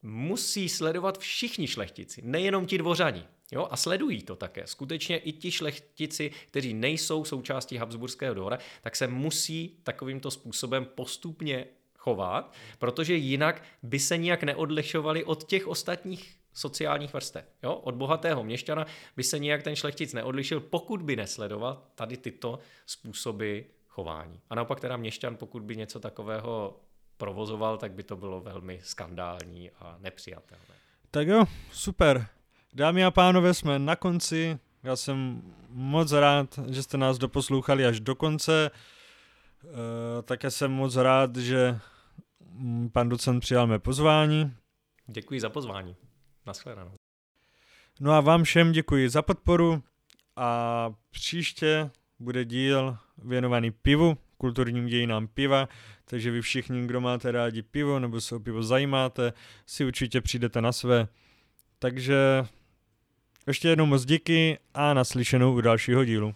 B: musí sledovat všichni šlechtici, nejenom ti dvořani. Jo, a sledují to také. Skutečně i ti šlechtici, kteří nejsou součástí Habsburského dvora, tak se musí takovýmto způsobem postupně chovat, protože jinak by se nijak neodlišovali od těch ostatních sociálních vrstev. Jo? Od bohatého měšťana by se nijak ten šlechtic neodlišil, pokud by nesledoval tady tyto způsoby chování. A naopak teda měšťan, pokud by něco takového provozoval, tak by to bylo velmi skandální a nepřijatelné.
A: Tak jo, super. Dámy a pánové, jsme na konci. Já jsem moc rád, že jste nás doposlouchali až do konce. E, také jsem moc rád, že pan docent přijal mé pozvání.
B: Děkuji za pozvání. Naschledanou.
A: No a vám všem děkuji za podporu a příště bude díl věnovaný pivu, kulturním dějinám piva, takže vy všichni, kdo máte rádi pivo nebo se o pivo zajímáte, si určitě přijdete na své. Takže ještě jednou moc díky a naslyšenou u dalšího dílu.